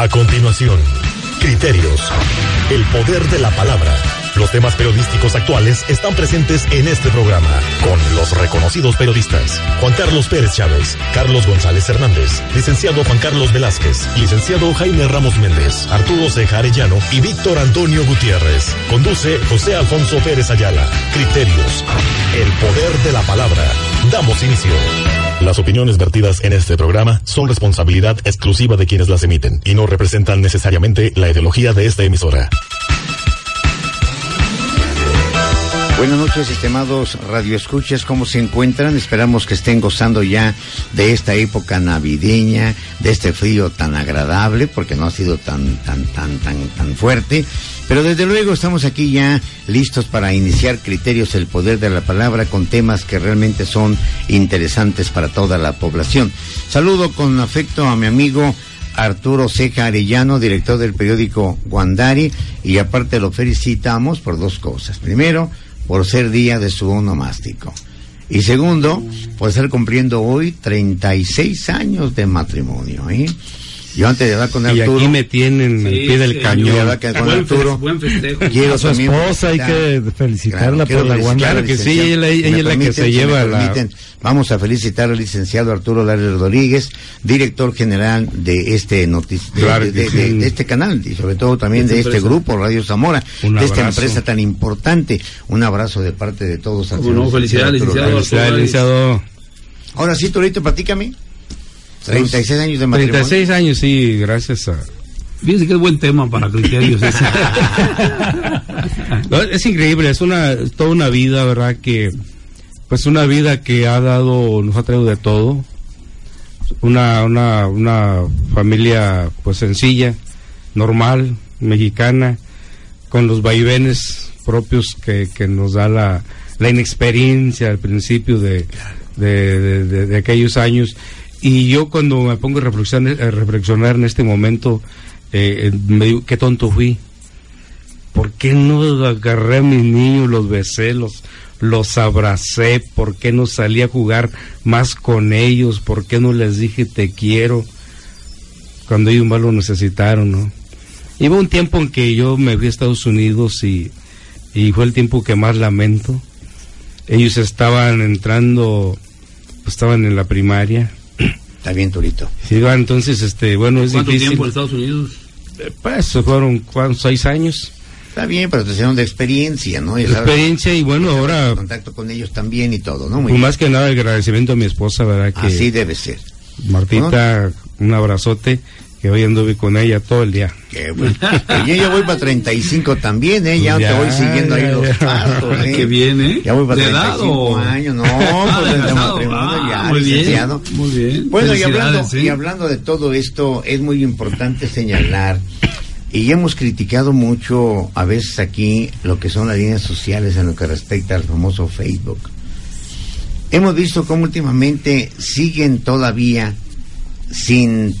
A continuación, criterios. El poder de la palabra. Los temas periodísticos actuales están presentes en este programa con los reconocidos periodistas Juan Carlos Pérez Chávez, Carlos González Hernández, licenciado Juan Carlos Velázquez, licenciado Jaime Ramos Méndez, Arturo Ceja Arellano y Víctor Antonio Gutiérrez. Conduce José Alfonso Pérez Ayala. Criterios. El poder de la palabra. Damos inicio. Las opiniones vertidas en este programa son responsabilidad exclusiva de quienes las emiten y no representan necesariamente la ideología de esta emisora. Buenas noches, estimados radioescuchas, ¿cómo se encuentran? Esperamos que estén gozando ya de esta época navideña, de este frío tan agradable, porque no ha sido tan, tan, tan, tan, tan fuerte. Pero desde luego estamos aquí ya listos para iniciar criterios el poder de la palabra con temas que realmente son interesantes para toda la población. Saludo con afecto a mi amigo Arturo Ceja Arellano, director del periódico Guandari, y aparte lo felicitamos por dos cosas. Primero, por ser día de su onomástico. Y segundo, por estar cumpliendo hoy 36 años de matrimonio. ¿eh? Yo antes de hablar con Arturo. Y aquí me tienen al pie del cañón. Con Arturo, buen festejo. Quiero a su esposa hay que felicitarla por la. Claro que sí, ella, ella es la que se lleva la... Vamos a felicitar al licenciado Arturo Lares Rodríguez, director general de este notici de, de, de, de, este canal y sobre todo también de este grupo Radio Zamora, de esta empresa tan importante. Un abrazo de parte de todos. Bueno, felicidades, licenciado. Felicidades, licenciado. Ahora sí, Torito, platícame. 36 años de matrimonio. 36 años, sí, gracias a... Fíjense que es buen tema para criterios. no, es increíble, es una toda una vida, ¿verdad? Que pues una vida que ha dado, nos ha traído de todo. Una, una, una familia pues sencilla, normal, mexicana, con los vaivenes propios que, que nos da la, la inexperiencia al principio de, de, de, de aquellos años y yo cuando me pongo a reflexionar, reflexionar en este momento, eh, me digo, qué tonto fui. ¿Por qué no agarré a mis niños, los besé, los, los abracé? ¿Por qué no salí a jugar más con ellos? ¿Por qué no les dije te quiero? Cuando ellos más lo necesitaron, ¿no? Hubo un tiempo en que yo me fui a Estados Unidos y, y fue el tiempo que más lamento. Ellos estaban entrando, pues, estaban en la primaria, Está bien, Turito. Sí, entonces, este, bueno, es ¿Cuánto difícil. tiempo en Estados Unidos? Eh, Pues fueron ¿cuántos? seis años. Está bien, pero te hicieron de experiencia, ¿no? Y sabes, experiencia y bueno, ahora, contacto con ellos también y todo, ¿no? Muy pues, más que nada el agradecimiento a mi esposa, ¿verdad? Que Así debe ser. Martita, un abrazote, que hoy anduve con ella todo el día. Qué bueno. Y yo ya voy para 35 también, ¿eh? Ya, Ya, te voy siguiendo ahí los pasos, ¿eh? Qué bien, ¿eh? Ya voy para ¿De edad 35 o- años, no, Ah, pues de desde matrimonio Ah, ya, muy bien, muy bien. Bueno, y hablando, ¿eh? y hablando de todo esto, es muy importante señalar, y ya hemos criticado mucho a veces aquí lo que son las líneas sociales en lo que respecta al famoso Facebook. Hemos visto cómo últimamente siguen todavía sin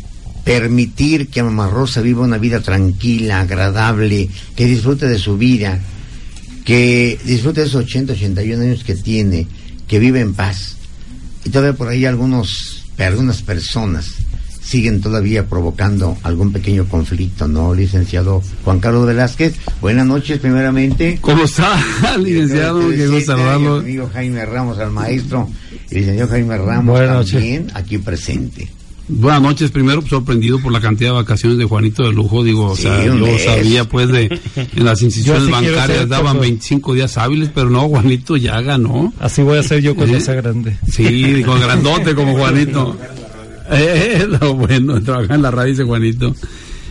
permitir que Mamá Rosa viva una vida tranquila, agradable, que disfrute de su vida, que disfrute de esos 80, 81 años que tiene, que vive en paz. Y todavía por ahí algunos, algunas personas siguen todavía provocando algún pequeño conflicto, ¿no, licenciado Juan Carlos Velázquez? Buenas noches, primeramente. ¿Cómo está, licenciado? Qué gusto saludarlo. Mi amigo Jaime Ramos, al maestro, y el licenciado Jaime Ramos Buenas noches. también aquí presente. Buenas noches, primero sorprendido por la cantidad de vacaciones de Juanito de Lujo, digo, o sea, yo mes. sabía pues de en las instituciones sí bancarias daban como- 25 días hábiles, pero no, Juanito ya ganó. Así voy a ser yo cuando sea grande. Sí, con grandote como Juanito. Eh, lo bueno, trabajar en la radio dice Juanito.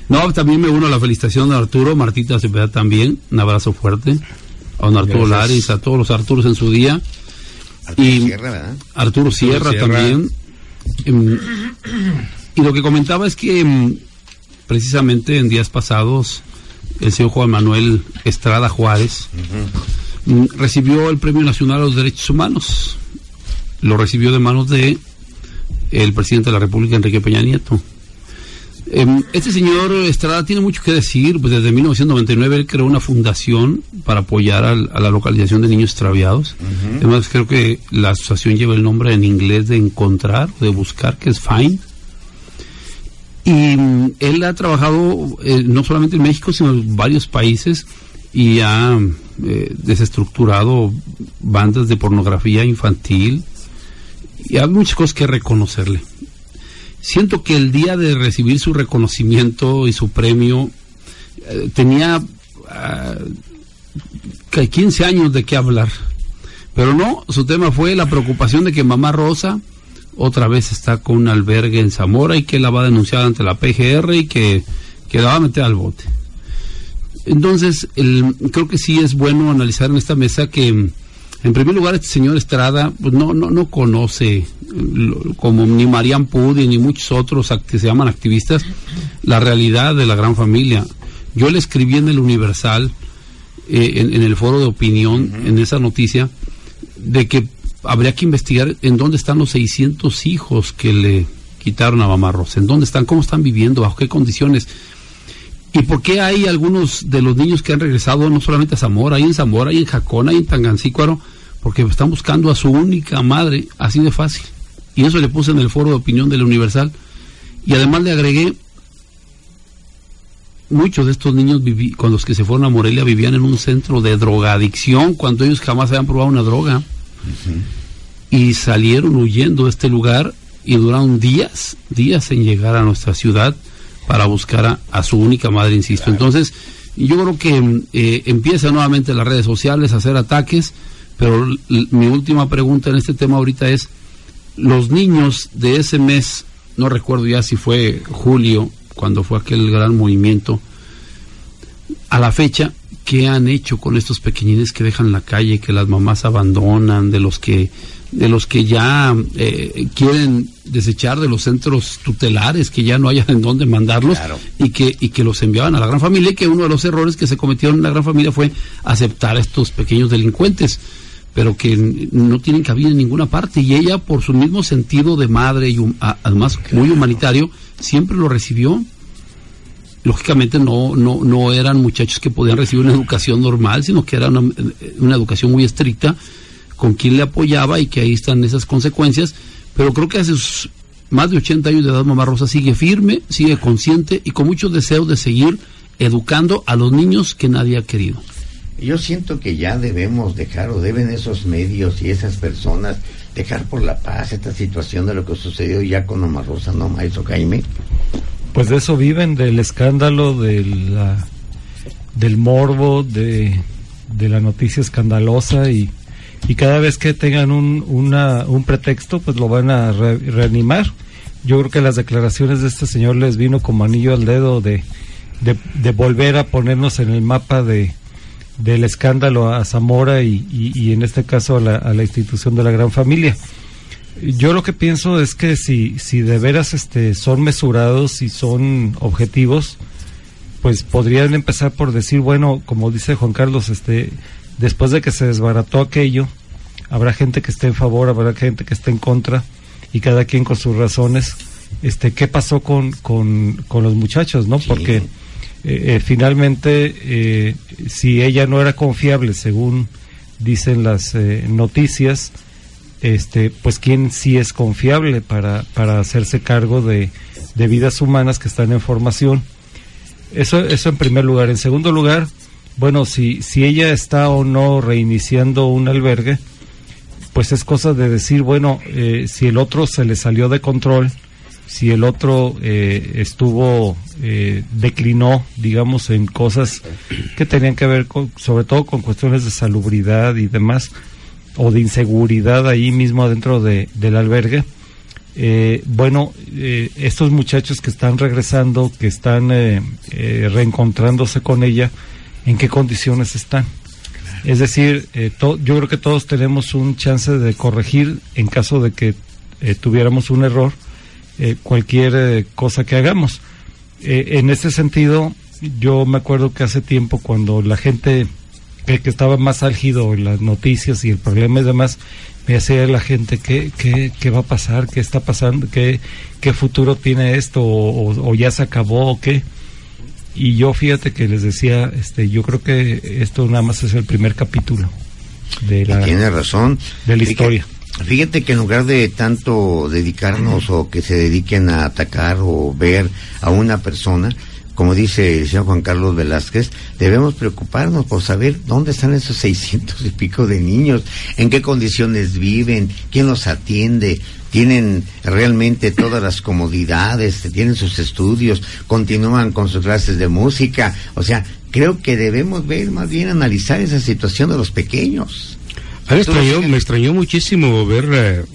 No, también me uno a la felicitación de Arturo, Martita Cepeda también, un abrazo fuerte. A don Arturo Gracias. Laris, a todos los Arturos en su día. Arturo Y- Sierra, ¿verdad? Arturo Sierra, Sierra. también. Em, Y lo que comentaba es que mm, precisamente en días pasados el señor Juan Manuel Estrada Juárez mm, recibió el Premio Nacional a los Derechos Humanos. Lo recibió de manos de el presidente de la República, Enrique Peña Nieto. Em, este señor Estrada tiene mucho que decir, pues desde 1999 él creó una fundación para apoyar al- a la localización de niños extraviados. Además creo que la asociación lleva el nombre en inglés de encontrar, de buscar, que es Find. Y mm, él ha trabajado eh, no solamente en México, sino en varios países y ha eh, desestructurado bandas de pornografía infantil. Y hay muchas cosas que reconocerle. Siento que el día de recibir su reconocimiento y su premio eh, tenía ah, que 15 años de qué hablar. Pero no, su tema fue la preocupación de que mamá Rosa otra vez está con un albergue en Zamora y que la va a denunciar ante la PGR y que, que la va a meter al bote. Entonces, el- creo que sí es bueno analizar en esta mesa que, en primer lugar, este señor Estrada pues, no, no, no conoce, eh, como ni Marian Pudi ni muchos otros que se llaman activistas, la realidad de la gran familia. Yo le escribí en el Universal, eh, en, en el foro de opinión, en esa noticia, de que habría que investigar en dónde están los 600 hijos que le quitaron a mamá Rosa, en dónde están, cómo están viviendo, bajo qué condiciones. ¿Y por qué hay algunos de los niños que han regresado no solamente a Zamora, hay en Zamora, hay en Jacona, hay en Tangancícuaro? Porque están buscando a su única madre, así de fácil. Y eso le puse en el foro de opinión del Universal. Y además le agregué, muchos de estos niños viví- con los que se fueron a Morelia vivían en un centro de drogadicción cuando ellos jamás habían probado una droga. Y salieron huyendo de este lugar y duraron días, días en llegar a nuestra ciudad para buscar a, a su única madre, insisto. Entonces, yo creo que mm, eh, empiezan nuevamente las redes sociales a hacer ataques, pero mi última pregunta en este tema ahorita es, los niños de ese mes, no recuerdo ya si fue julio, cuando fue aquel gran movimiento, a la fecha, ¿qué han hecho con estos pequeñines que dejan la calle, que las mamás abandonan, de los que de los que ya eh, quieren desechar de los centros tutelares, que ya no haya en dónde mandarlos Claro. y que y que los enviaban a la gran familia y que uno de los errores que se cometieron en la gran familia fue aceptar a estos pequeños delincuentes pero que no tienen cabida en ninguna parte. Y ella por su mismo sentido de madre y hum- a- además muy humanitario siempre lo recibió. Lógicamente no, no, no eran muchachos que podían recibir una educación normal, sino que era una, una educación muy estricta con quien le apoyaba y que ahí están esas consecuencias. Pero creo que hace sus más de 80 años de edad Mamá Rosa sigue firme, sigue consciente y con mucho deseo de seguir educando a los niños que nadie ha querido. Yo siento que ya debemos dejar o deben esos medios y esas personas dejar por la paz esta situación de lo que sucedió ya con Omar Rosa, ¿no, maestro Jaime? Pues de eso viven, del escándalo, de la, del morbo, de, de la noticia escandalosa y, y cada vez que tengan un, una, un pretexto, pues lo van a re- reanimar. Yo creo que las declaraciones de este señor les vino como anillo al dedo de, de, volver a ponernos en el mapa de, del escándalo a Zamora y, y, y en este caso a la, a la institución de la gran familia. Yo lo que pienso es que si, si de veras este, son mesurados y son objetivos, pues podrían empezar por decir, bueno, como dice Juan Carlos, este, después de que se desbarató aquello, habrá gente que esté en favor, habrá gente que esté en contra, y cada quien con sus razones. Este, ¿qué pasó con, con, con los muchachos, no? Sí. Porque eh, eh, finalmente, eh, si ella no era confiable, según dicen las eh, noticias, este, pues quién sí es confiable para, para hacerse cargo de, de vidas humanas que están en formación. Eso, eso en primer lugar. En segundo lugar, bueno, si, si ella está o no reiniciando un albergue, pues es cosa de decir, bueno, eh, si el otro se le salió de control, si el otro eh, estuvo, eh, declinó, digamos, en cosas que tenían que ver con, sobre todo con cuestiones de salubridad y demás, o de inseguridad ahí mismo adentro de, del albergue, eh, bueno, eh, estos muchachos que están regresando, que están eh, eh, reencontrándose con ella, ¿en qué condiciones están? Es decir, eh, to- yo creo que todos tenemos un chance de corregir en caso de que eh, tuviéramos un error eh, cualquier cosa que hagamos. en ese sentido, yo me acuerdo que hace tiempo cuando la gente que estaba más álgido en las noticias y el problema y demás, me hacía la gente qué, qué, qué va a pasar, qué está pasando, qué, qué futuro tiene esto o, ya se acabó o qué. Y yo fíjate que les decía, este, yo creo que esto nada más es el primer capítulo de la, tiene razón. de la historia. Fíjate que en lugar de tanto dedicarnos o que se dediquen a atacar o ver a una persona, como dice el señor Juan Carlos Velázquez, debemos preocuparnos por saber dónde están esos seiscientos y pico de niños, en qué condiciones viven, quién los atiende, tienen realmente todas las comodidades, tienen sus estudios, continúan con sus clases de música. O sea, creo que debemos ver, más bien analizar esa situación de los pequeños. me extrañó, me extrañó muchísimo ver eh,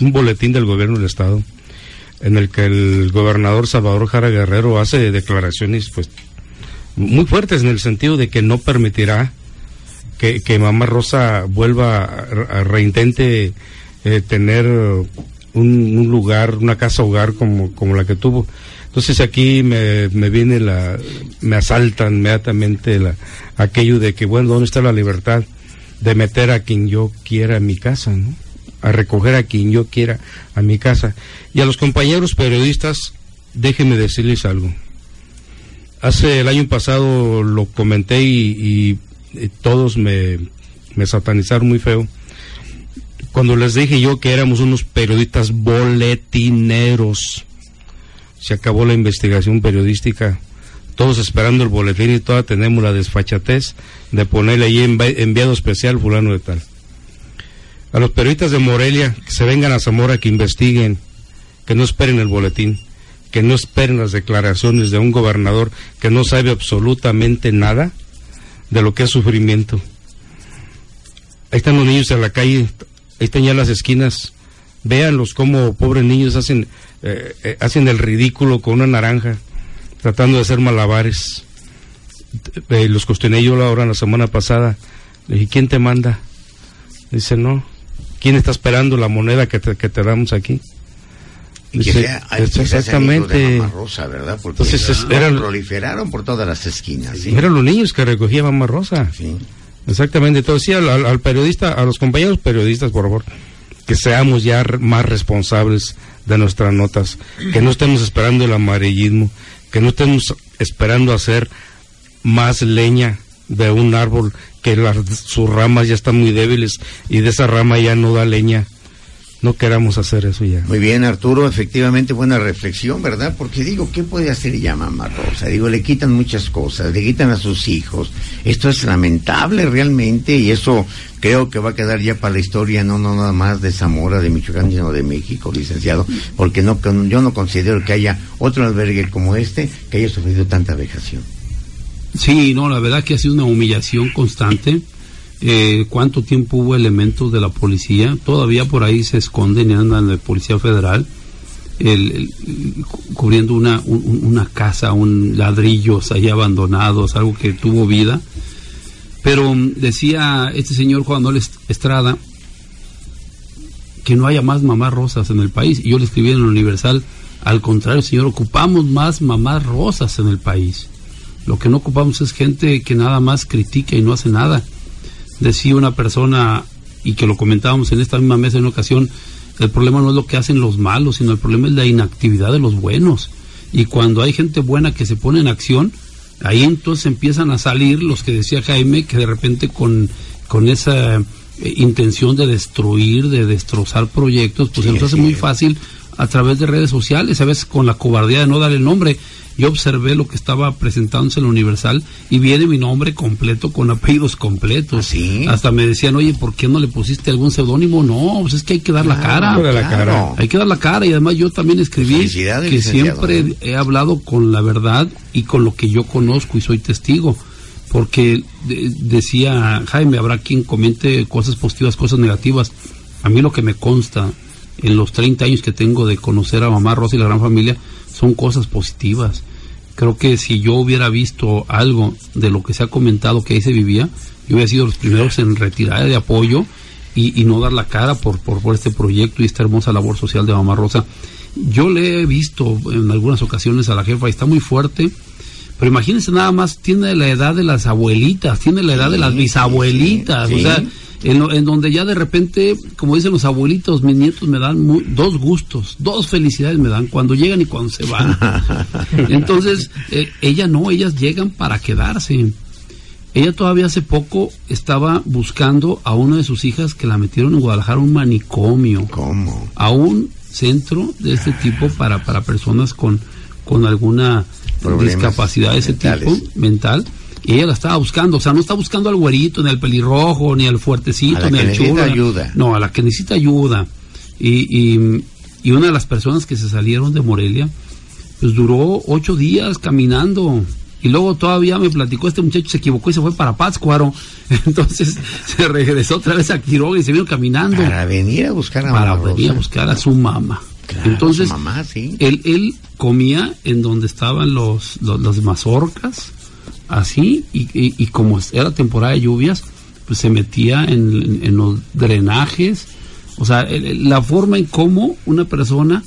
un boletín del gobierno del Estado en el que el gobernador Salvador Jara Guerrero hace declaraciones pues muy fuertes en el sentido de que no permitirá que, que Mamá Rosa vuelva a, reintente eh, tener un, lugar, una casa hogar como, como la que tuvo. Entonces aquí me, me viene la, me asalta inmediatamente la, aquello de que, bueno, ¿dónde está la libertad de meter a quien yo quiera en mi casa, a recoger a quien yo quiera a mi casa. Y a los compañeros periodistas, déjenme decirles algo. Hace el año pasado lo comenté y, todos me, me satanizaron muy feo. Cuando les dije yo que éramos unos periodistas boletineros, se acabó la investigación periodística todos esperando el boletín y toda tenemos la desfachatez de ponerle ahí enviado especial fulano de tal a los periodistas de Morelia que se vengan a Zamora, que investiguen, que no esperen el boletín, que no esperen las declaraciones de un gobernador que no sabe absolutamente nada de lo que es sufrimiento. Ahí están los niños en la calle, ahí están ya las esquinas, véanlos como pobres niños hacen, eh, eh, hacen el ridículo con una naranja, tratando de hacer malabares. Eh, los cuestioné yo ahora la semana pasada, le dije, ¿quién te manda? Dice, no, ¿Quién está esperando la moneda que te, que te damos aquí? exactamente. Rosa, ¿verdad? Porque Entonces, eran, proliferaron por todas las esquinas. Eran los niños que recogía Mamá Rosa. Sí. Exactamente. Entonces, sí, al, periodista, a los compañeros periodistas, por favor, que seamos ya más responsables de nuestras notas, que no estemos esperando el amarillismo, que no estemos esperando hacer más leña de un árbol que sus ramas ya están muy débiles y de esa rama ya no da leña. No queramos hacer eso ya. Muy bien, Arturo, efectivamente buena reflexión, ¿verdad? Porque digo, ¿qué puede hacer ella, mamá Rosa? Digo, le quitan muchas cosas, le quitan a sus hijos. Esto es lamentable realmente y eso creo que va a quedar ya para la historia, no, no nada más de Zamora, de Michoacán, sino de México, licenciado, porque no, yo no considero que haya otro albergue como este que haya sufrido tanta vejación. Sí, no, la verdad que ha sido una humillación constante. Eh, ¿Cuánto tiempo hubo elementos de la policía? Todavía por ahí se esconden y andan de Policía Federal, cubriendo una, una casa, un ladrillos ahí abandonados, algo que tuvo vida. Pero mm, decía este señor Juan Manuel Estrada que no haya más mamás rosas en el país. Y yo le escribí en el Universal, al contrario, señor, ocupamos más mamás rosas en el país. Lo que no ocupamos es gente que nada más critica y no hace nada. Decía una persona, y que lo comentábamos en esta misma mesa en una ocasión, el problema no es lo que hacen los malos, sino el problema es la inactividad de los buenos. Y cuando hay gente buena que se pone en acción, ahí entonces empiezan a salir los que decía Jaime, que de repente con, con esa eh, intención de destruir, de destrozar proyectos, pues entonces es muy fácil a través de redes sociales, a veces con la cobardía de no dar el nombre yo observé lo que estaba presentándose en la Universal y viene mi nombre completo con apellidos completos. ¿Sí? Hasta me decían, oye, ¿por qué no le pusiste algún seudónimo? No, pues es que hay que dar la cara. Hay que dar la cara y además yo también escribí que siempre he hablado con la verdad y con lo que yo conozco y soy testigo. Porque decía Jaime, habrá quien comente cosas positivas, cosas negativas. A mí lo que me consta en los 30 años que tengo de conocer a mamá Rosa y la gran familia, son cosas positivas. Creo que si yo hubiera visto algo de lo que se ha comentado que ahí se vivía, yo hubiera sido los primeros en retirar de apoyo y, no dar la cara por, por, este proyecto y esta hermosa labor social de Mamá Rosa. yo le he visto en algunas ocasiones a la jefa y está muy fuerte. Pero imagínense nada más, tiene la edad de las abuelitas, tiene la edad de las bisabuelitas, sí, o sea, en, lo- en donde ya de repente, como dicen los abuelitos, mis nietos me dan dos gustos, dos felicidades me dan, cuando llegan y cuando se van. Entonces, eh, ella no, ellas llegan para quedarse. Ella todavía hace poco estaba buscando a una de sus hijas que la metieron en Guadalajara un manicomio ¿Cómo? a un centro de este tipo para, para personas con, con alguna Problemas discapacidad de ese mentales. tipo mental. Y ella la estaba buscando, o sea, no está buscando al güerito, ni al pelirrojo, ni al fuertecito, A la ni al necesita chulo. ayuda. No, a la que necesita ayuda. Y, y, y una de las personas que se salieron de Morelia, pues duró ocho días caminando. Y luego todavía me platicó este muchacho, se equivocó y se fue para Pátzcuaro. Entonces se regresó otra vez a Quiroga y se vino caminando Para venir a buscar a para venir a buscar a su mamá. Claro, Entonces, su mamá, sí. él, él comía en donde estaban los, los, las mazorcas, así, y, y, y como era temporada de lluvias, pues se metía en, en- los drenajes. O sea, el- la forma en cómo una persona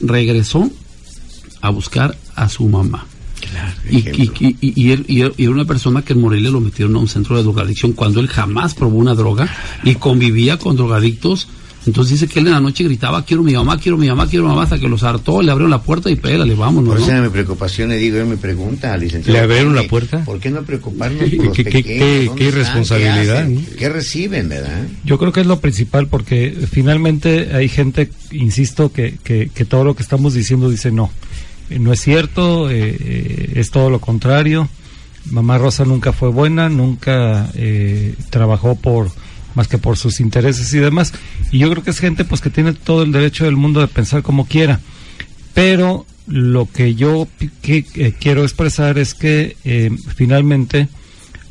regresó a buscar a su mamá. Claro, Y, ejemplo. y, y, y él, y él- y era una persona que en Morelia lo metieron a un centro de drogadicción cuando él jamás probó una droga y convivía con drogadictos. Entonces dice que él en la noche gritaba, quiero mi mamá, quiero mi mamá, quiero mi mamá, hasta que los hartó, le abrieron la puerta y pélale, vámonos. Por ¿no? eso era mi preocupación, le digo, él me pregunta al licenciado. ¿Le abrieron la "Oye, puerta? ¿Por qué no preocuparnos por los ¿Qué- irresponsabilidad, no? ¿Qué reciben, verdad? Yo creo que es lo principal porque finalmente hay gente, insisto, que, que, que todo lo que estamos diciendo dice no. Eh, No es cierto, eh, eh, es todo lo contrario. Mamá Rosa nunca fue buena, nunca eh, trabajó por más que por sus intereses y demás. Y yo creo que es gente pues que tiene todo el derecho del mundo de pensar como quiera. Pero lo que yo que, eh, quiero expresar es que eh, finalmente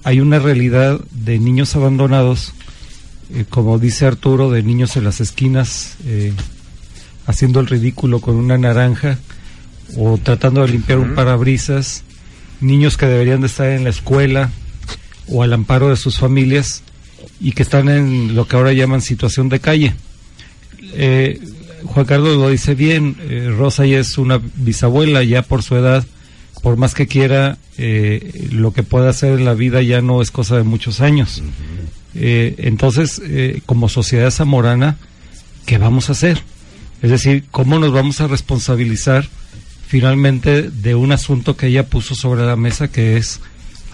hay una realidad de niños abandonados eh, como dice Arturo, de niños en las esquinas haciendo el ridículo con una naranja o tratando de limpiar un parabrisas, niños que deberían de estar en la escuela o al amparo de sus familias y que están en lo que ahora llaman situación de calle. Eh, Juan Carlos lo dice bien, eh, Rosa ya es una bisabuela ya por su edad, por más que quiera, eh, lo que pueda hacer en la vida ya no es cosa de muchos años. Eh, entonces, como sociedad zamorana, ¿qué vamos a hacer? Es decir, ¿cómo nos vamos a responsabilizar finalmente de un asunto que ella puso sobre la mesa, que es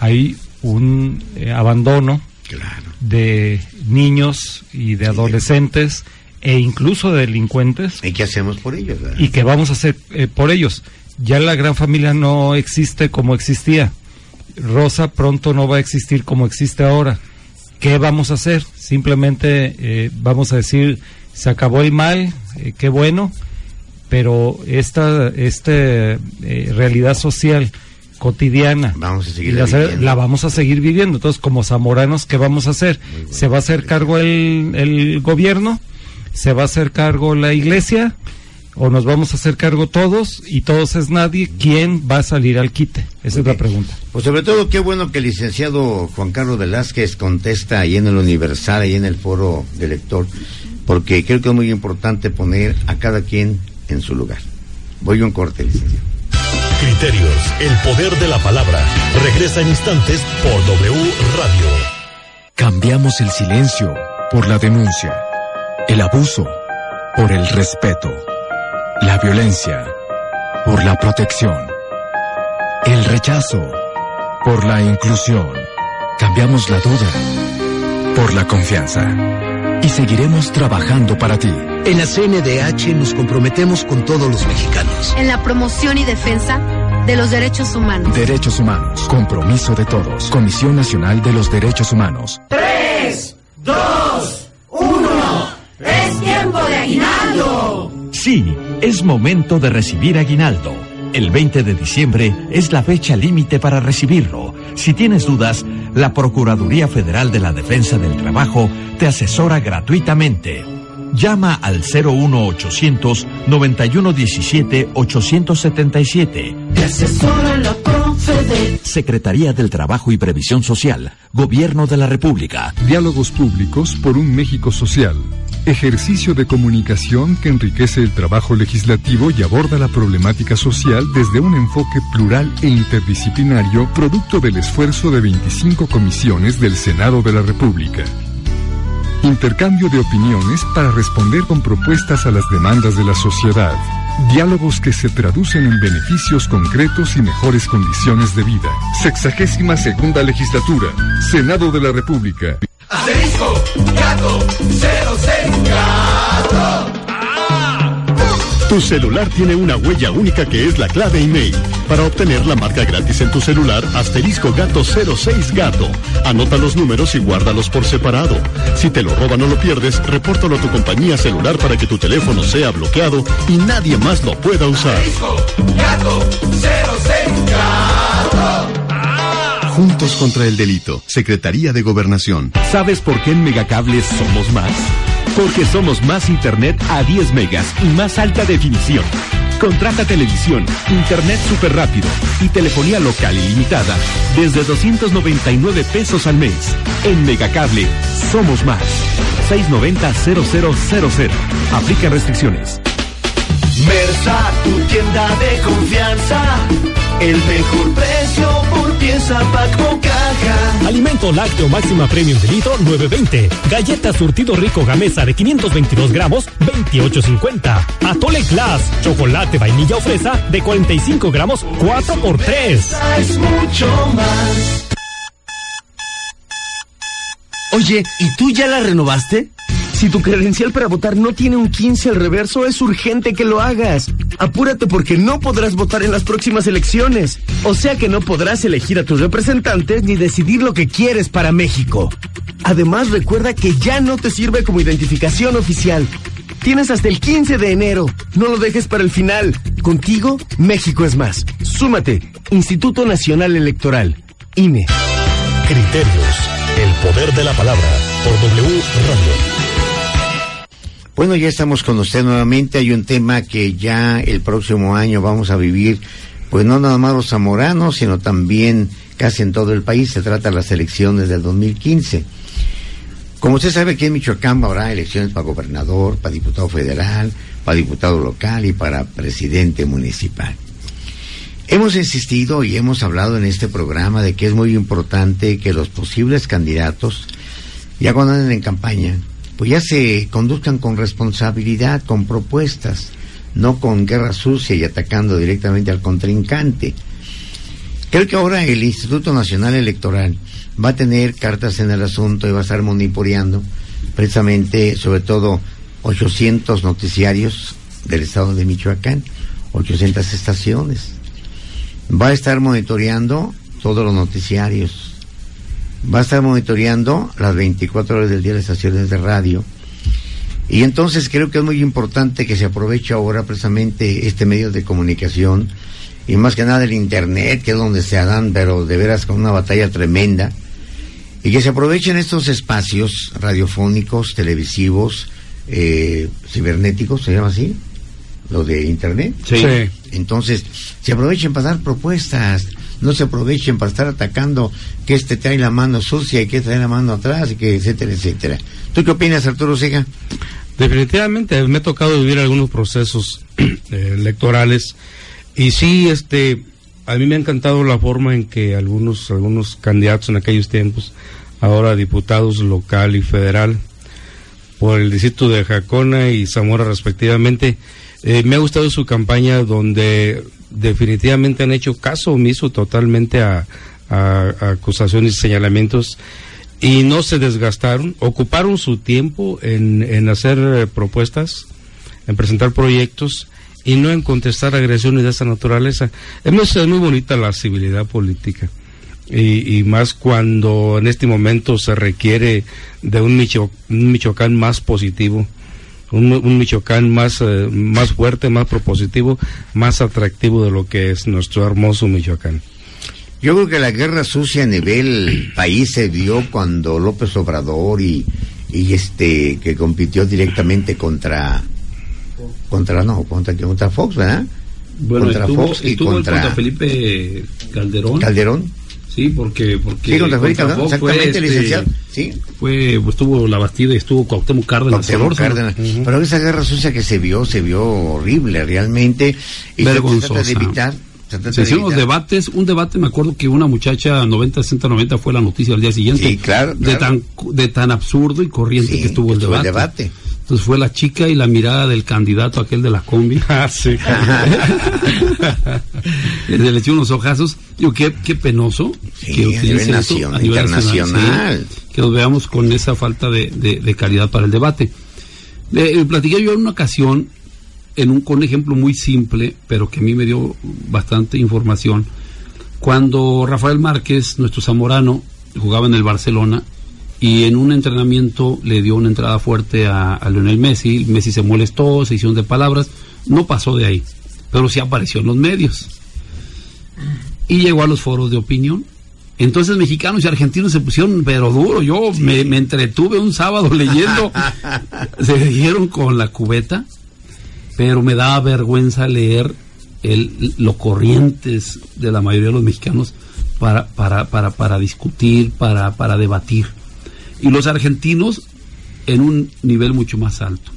hay un abandono Claro. De niños y de adolescentes e incluso de delincuentes ¿Y qué hacemos por ellos, verdad? y que vamos a hacer eh, por ellos. Ya la gran familia no existe como existía. Rosa pronto no va a existir como existe ahora. ¿Qué vamos a hacer? Simplemente eh, vamos a decir, se acabó el mal, eh, qué bueno, pero esta, esta eh, realidad social cotidiana Vamos a seguir y la, viviendo. la vamos a seguir viviendo. Entonces, como zamoranos, ¿qué vamos a hacer? ¿Se va a hacer cargo el, el gobierno? ¿Se va a hacer cargo la iglesia? ¿O nos vamos a hacer cargo todos y todos es nadie? ¿Quién va a salir al quite? Esa es la pregunta. Pues sobre todo, qué bueno que el licenciado Juan Carlos Velázquez contesta ahí en el Universal, ahí en el foro de lector, porque creo que es muy importante poner a cada quien en su lugar. Voy a un corte, licenciado. Criterios, el poder de la palabra. Regresa en instantes por W Radio. Cambiamos el silencio por la denuncia, el abuso por el respeto, la violencia por la protección, el rechazo por la inclusión. Cambiamos la duda por la confianza y seguiremos trabajando para ti. En la CNDH nos comprometemos con todos los mexicanos. en la promoción y defensa de los derechos humanos. Derechos Humanos, compromiso de todos. Comisión Nacional de los Derechos Humanos. Sí, es momento de recibir aguinaldo. El 20 de diciembre es la fecha límite para recibirlo. Si tienes dudas, la Procuraduría Federal de la Defensa del Trabajo te asesora gratuitamente. Llama al 01800 9117 877. Te asesora la Secretaría del Trabajo y Previsión Social, Gobierno de la República. Diálogos públicos por un México social. Ejercicio de comunicación que enriquece el trabajo legislativo y aborda la problemática social desde un enfoque plural e interdisciplinario, producto del esfuerzo de 25 comisiones del Senado de la República. Intercambio de opiniones para responder con propuestas a las demandas de la sociedad. Diálogos que se traducen en beneficios concretos y mejores condiciones de vida. Sexagésima segunda legislatura. Senado de la República. Asterisco, gato, cero, gato. Tu celular tiene una huella única que es la clave email. Para obtener la marca gratis en tu celular, asterisco gato 06 gato. Anota los números y guárdalos por separado. Si te lo roban o lo pierdes, repórtalo a tu compañía celular para que tu teléfono sea bloqueado y nadie más lo pueda usar. Asterisco, gato, 06 gato. Juntos contra el delito. Secretaría de Gobernación. ¿Sabes por qué en Megacables somos más? Porque somos más internet a 10 megas y más alta definición. Contrata televisión, internet súper rápido y telefonía local ilimitada desde 299 pesos al mes. En Megacable, somos más. 690-0000. Aplica restricciones. Versa, tu tienda de confianza. El mejor precio pieza pack o caja. Alimento lácteo máxima premium de litro 9.20. Galleta surtido rico gamesa de 522 gramos 28.50. Atole Class, chocolate vainilla o fresa de 45 gramos 4 por 3. Es mucho más. Oye, ¿y tú ya la renovaste? Si tu credencial para votar no tiene un 15 al reverso, es urgente que lo hagas. Apúrate porque no podrás votar en las próximas elecciones. O sea que no podrás elegir a tus representantes ni decidir lo que quieres para México. Además, recuerda que ya no te sirve como identificación oficial. Tienes hasta el 15 de enero. No lo dejes para el final. Contigo, México es más. Súmate. Instituto Nacional Electoral. INE. Criterios. El poder de la palabra. Por W Radio. Bueno, ya estamos con usted nuevamente. Hay un tema que ya el próximo año vamos a vivir, pues no nada más los zamoranos, sino también casi en todo el país. Se trata de las elecciones del 2015. Como usted sabe, aquí en Michoacán habrá elecciones para gobernador, para diputado federal, para diputado local y para presidente municipal. Hemos insistido y hemos hablado en este programa de que es muy importante que los posibles candidatos, ya cuando anden en campaña, pues ya se conduzcan con responsabilidad, con propuestas, no con guerra sucia y atacando directamente al contrincante. Creo que ahora el Instituto Nacional Electoral va a tener cartas en el asunto y va a estar monitoreando precisamente, sobre todo, 800 noticiarios del estado de Michoacán, 800 estaciones. Va a estar monitoreando todos los noticiarios. Va a estar monitoreando las 24 horas del día las estaciones de radio. Y entonces creo que es muy importante que se aproveche ahora precisamente este medio de comunicación y más que nada el Internet, que es donde se dan, pero de veras con una batalla tremenda, y que se aprovechen estos espacios radiofónicos, televisivos, eh, cibernéticos, ¿se llama así? Lo de Internet. Sí. Sí. Entonces, se aprovechen para dar propuestas, no se aprovechen para estar atacando que este trae la mano sucia y que trae la mano atrás, y que etcétera, etcétera. ¿Tú qué opinas, Arturo Sega? Definitivamente me ha tocado vivir algunos procesos eh, electorales y sí, este, a mí me ha encantado la forma en que algunos algunos candidatos en aquellos tiempos, ahora diputados local y federal, por el distrito de Jacona y Zamora respectivamente, eh, me ha gustado su campaña donde definitivamente han hecho caso omiso totalmente a, acusaciones y señalamientos y no se desgastaron, ocuparon su tiempo en, en hacer eh, propuestas, en presentar proyectos y no en contestar agresiones de esa naturaleza. Es muy, muy bonita la civilidad política. Y, más cuando en este momento se requiere de un Michoacán más positivo, un, un Michoacán más, eh, más fuerte, más propositivo, más atractivo de lo que es nuestro hermoso Michoacán. Yo creo que la guerra sucia a nivel país se dio cuando López Obrador y, y este que compitió directamente contra contra no contra contra Fox, ¿verdad? Bueno, contra estuvo, Fox y estuvo contra, contra Felipe Calderón. Calderón. Sí, porque, porque Sí, contra Federica, contra ¿no? Fox Exactamente, fue, este, licenciado. Sí. Fue, pues, estuvo la Bastida y estuvo Cuauhtémoc Cárdenas. Cuauhtémoc. Cárdenas. Pero esa guerra sucia que se vio, se vio horrible realmente. Y se trata de evitar. Se hicieron los debates, un debate, me acuerdo que una muchacha 90, 60, 90 fue la noticia al día siguiente. Sí, claro, De tan, de tan absurdo y corriente Sí, que estuvo el estuvo el debate. debate. Entonces fue la chica y la mirada del candidato aquel de la combi. Ah, sí. Se le echó unos ojazos. Digo, qué, qué penoso Sí, que a nivel nacional, internacional. sí, que nos veamos con esa falta de, de- de calidad para el debate. Le, eh, platiqué yo en una ocasión, en un, con un ejemplo muy simple, pero que a mí me dio bastante información. Cuando Rafael Márquez, nuestro zamorano, jugaba en el Barcelona y en un entrenamiento le dio una entrada fuerte a, a Lionel Messi, Messi se molestó, se hicieron de palabras, no pasó de ahí, pero sí apareció en los medios y llegó a los foros de opinión. Entonces mexicanos y argentinos se pusieron pero duro. Yo me, me entretuve un sábado leyendo. se dieron con la cubeta, pero me daba vergüenza leer el, lo corrientes de la mayoría de los mexicanos para, para, para, para discutir, para, para debatir. Y los argentinos en un nivel mucho más alto.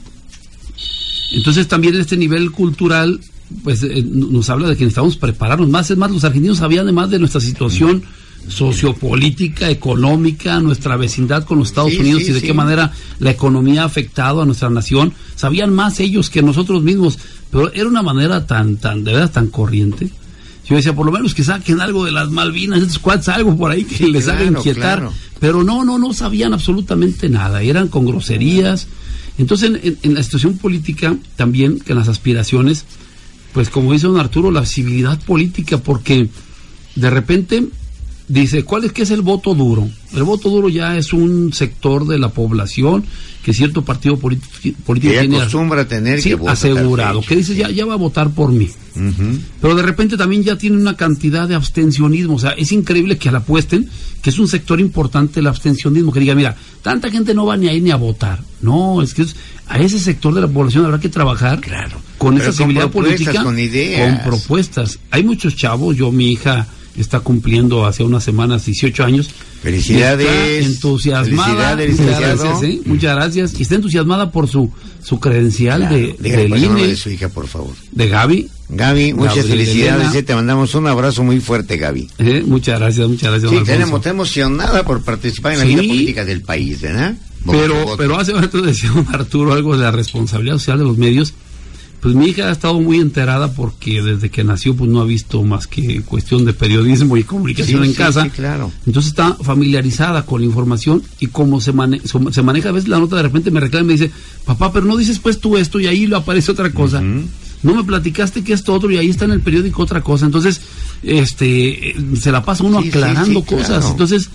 Entonces también este nivel cultural pues eh, nos habla de que necesitamos prepararnos más. Es más, los argentinos sabían además de nuestra situación sociopolítica, económica, nuestra vecindad con los Estados Sí, Unidos sí, y de sí. qué manera la economía ha afectado a nuestra nación. Sabían más ellos que nosotros mismos, pero era una manera tan, tan, de verdad tan corriente. Yo decía, por lo menos que saquen algo de las Malvinas, estos cuates, algo por ahí que les haga claro, inquietar. claro. Pero no, no, no sabían absolutamente nada. Eran con groserías. Entonces, en, en- en la situación política, también, que en las aspiraciones, pues como dice don Arturo, la civilidad política, porque de repente dice, ¿cuál es que es el voto duro? El voto duro ya es un sector de la población que cierto partido político tiene acostumbra a tener sí, que asegurado, que dice, ya, ya va a votar por mí. Pero de repente también ya tiene una cantidad de abstencionismo. O sea, es increíble que la apuesten, que es un sector importante el abstencionismo, que diga, mira, tanta gente no va ni a ir ni a votar. No, es que es- a ese sector de la población habrá que trabajar con Pero esa con civilidad propuestas, política. con ideas. Con propuestas. Hay muchos chavos, yo, mi hija está cumpliendo hace unas semanas 18 años. Felicidades. Está entusiasmada. Felicidades, muchas gracias, ¿eh? Muchas gracias. Y está entusiasmada por su, su credencial de, del INE, de su hija, por favor. de Gaby. Gaby, muchas Gabriel felicidades. Te mandamos un abrazo muy fuerte, Gaby. Eh, muchas gracias, muchas gracias. Sí, tenemos, está emocionada por participar en la Sí. vida política del país, ¿verdad? Pero, pero hace rato decía Arturo algo de la responsabilidad social de los medios. Pues mi hija ha estado muy enterada porque desde que nació pues no ha visto más que cuestión de periodismo y comunicación Sí, en sí, casa. sí, claro. Entonces está familiarizada con la información y como se, mane- se maneja a veces la nota, de repente me reclama y me dice, papá, pero no dices pues tú esto y ahí le aparece otra cosa. No me platicaste que esto otro y ahí está en el periódico otra cosa. Entonces, este, eh, se la pasa uno aclarando cosas. claro. Entonces,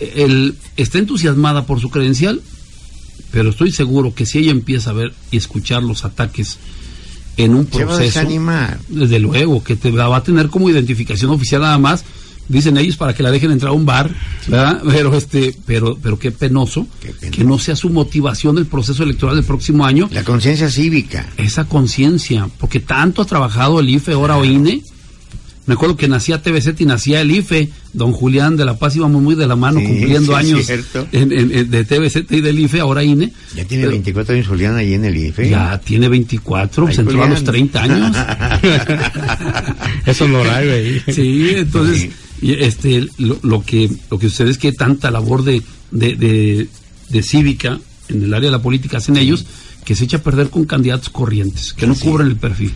él está entusiasmada por su credencial, pero estoy seguro que si ella empieza a ver y escuchar los ataques en un proceso, desde luego, que te la va a tener como identificación oficial nada más, dicen ellos para que la dejen entrar a un bar, ¿verdad? Pero este, pero, pero qué penoso, que no sea su motivación del proceso electoral del próximo año. La conciencia cívica. Esa conciencia, porque tanto ha trabajado el IFE, ahora o INE. Me acuerdo que nacía TVZ y nacía el IFE, don Julián de la Paz íbamos muy de la mano Sí, cumpliendo sí, años cierto. en- en- en- de TVZ y del IFE, ahora INE. Ya tiene Pero- 24 años Julián ahí en el IFE. Ya tiene 24, pues Ay, entró a los Julián. 30 años. Eso lo hay, güey. Sí, entonces, este, lo, lo que lo que sucede es que tanta labor de, de, de- de cívica en el área de la política hacen ellos que se echa a perder con candidatos corrientes, que no cubren el perfil.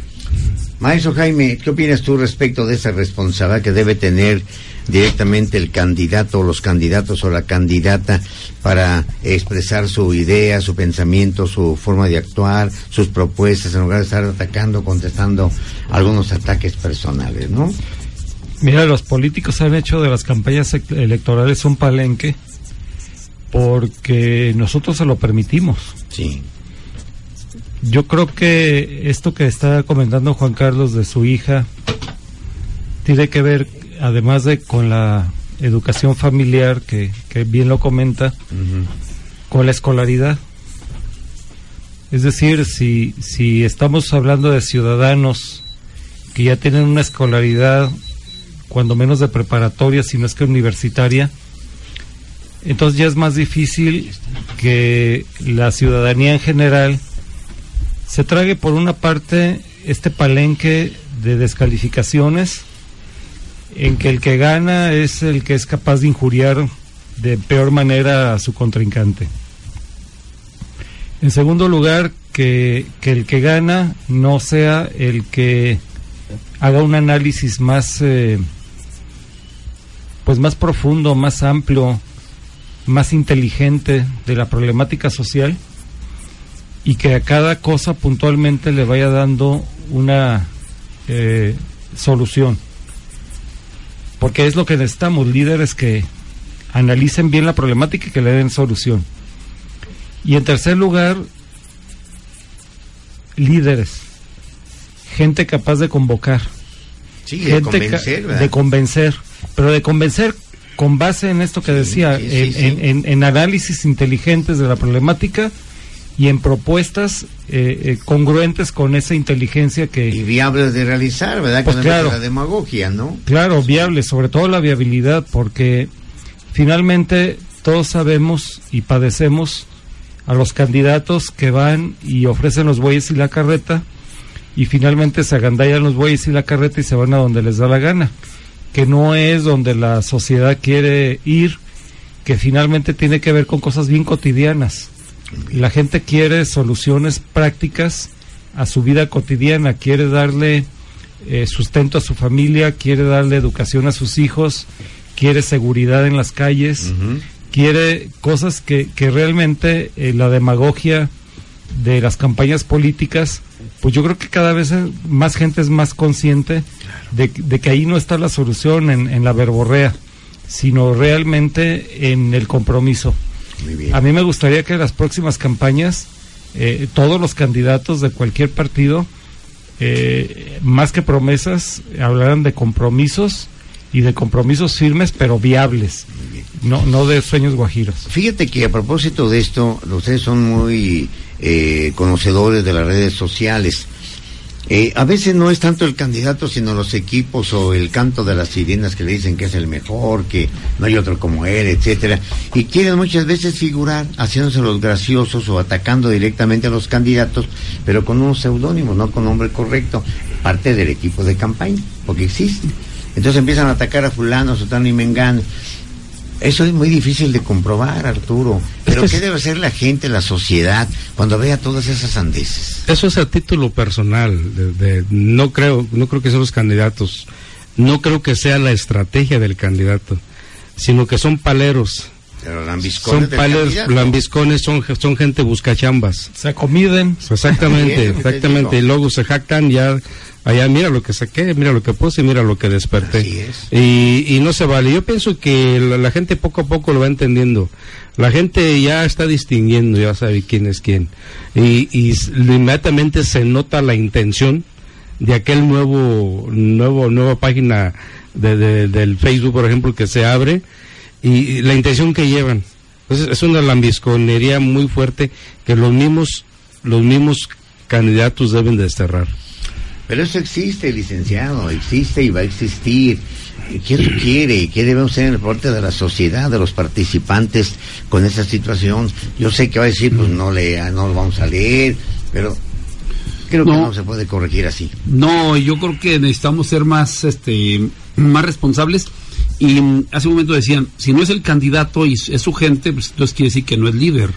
Maestro Jaime, ¿qué opinas tú respecto de esa responsabilidad que debe tener directamente el candidato o los candidatos o la candidata para expresar su idea, su pensamiento, su forma de actuar, sus propuestas, en lugar de estar atacando, contestando algunos ataques personales, ¿no? Mira, los políticos han hecho de las campañas ec- electorales un palenque porque nosotros se lo permitimos. Sí. Yo creo que esto que está comentando Juan Carlos de su hija tiene que ver, además de con la educación familiar, que, que bien lo comenta, con la escolaridad. Es decir, si, si estamos hablando de ciudadanos que ya tienen una escolaridad cuando menos de preparatoria, si no es que universitaria. Entonces ya es más difícil que la ciudadanía en general se trague por una parte este palenque de descalificaciones en que el que gana es el que es capaz de injuriar de peor manera a su contrincante. En segundo lugar, que, que el que gana no sea el que haga un análisis más eh, pues más profundo, más amplio, más inteligente de la problemática social y que a cada cosa puntualmente le vaya dando una eh, solución. Porque es lo que necesitamos, líderes que analicen bien la problemática y que le den solución. Y en tercer lugar, líderes, gente capaz de convocar, Sí, de gente convencer, ca- ¿verdad? de convencer, pero de convencer con base en esto que decía, sí, sí, en, sí. en- en- en análisis inteligentes de la problemática y en propuestas eh, eh, congruentes con esa inteligencia que... Y viables de realizar, ¿verdad? Pues claro. la demagogia, ¿no? Claro, viable, sobre todo la viabilidad, porque finalmente todos sabemos y padecemos a los candidatos que van y ofrecen los bueyes y la carreta y finalmente se agandallan los bueyes y la carreta y se van a donde les da la gana, que no es donde la sociedad quiere ir, que finalmente tiene que ver con cosas bien cotidianas. La gente quiere soluciones prácticas a su vida cotidiana, quiere darle eh, sustento a su familia, quiere darle educación a sus hijos, quiere seguridad en las calles, quiere cosas que, que realmente eh, la demagogia de las campañas políticas, pues yo creo que cada vez eh, más gente es más consciente de, de que ahí no está la solución en, en la verborrea, sino realmente en el compromiso. A mí me gustaría que en las próximas campañas eh, todos los candidatos de cualquier partido, eh, más que promesas, hablaran de compromisos y de compromisos firmes pero viables, no, no de sueños guajiros. Fíjate que a propósito de esto, ustedes son muy eh, conocedores de las redes sociales. Eh, a veces no es tanto el candidato, sino los equipos o el canto de las sirenas que le dicen que es el mejor, que no hay otro como él, etcétera. Y quieren muchas veces figurar haciéndose los graciosos o atacando directamente a los candidatos, pero con unos seudónimos, no con nombre correcto, parte del equipo de campaña, porque existe. Entonces empiezan a atacar a fulano, sotano y mengano. Eso es muy difícil de comprobar, Arturo. Pero ¿qué debe hacer la gente, la sociedad, cuando vea todas esas andeses? Eso es a título personal. de- de- no creo, no creo que sean los candidatos. No creo que sea la estrategia del candidato, sino que son paleros. Pero lambiscones Son candidato. lambiscones, son, son gente buscachambas. Se acomiden. Exactamente, exactamente. Y luego se jactan ya, allá mira lo que saqué, mira lo que puse, mira lo que desperté. Y, y no se vale. Yo pienso que la, la gente poco a poco lo va entendiendo. La gente ya está distinguiendo, ya sabe quién es quién. Y, y inmediatamente se nota la intención de aquel nuevo, nuevo, nueva página de, de- del Facebook, por ejemplo, que se abre y, la intención que llevan. Entonces es una lambisconería muy fuerte que los mismos, los mismos candidatos deben desterrar. Pero eso existe, licenciado, existe y va a existir. ¿Qué requiere? ¿Qué debemos hacer en el parte de la sociedad, de los participantes con esa situación? Yo sé que va a decir, pues no, le, no lo vamos a leer, pero creo que No. no se puede corregir así. No, yo creo que necesitamos ser más, este, más responsables. Y mm, hace un momento decían, si no es el candidato y es su gente, pues entonces quiere decir que no es líder,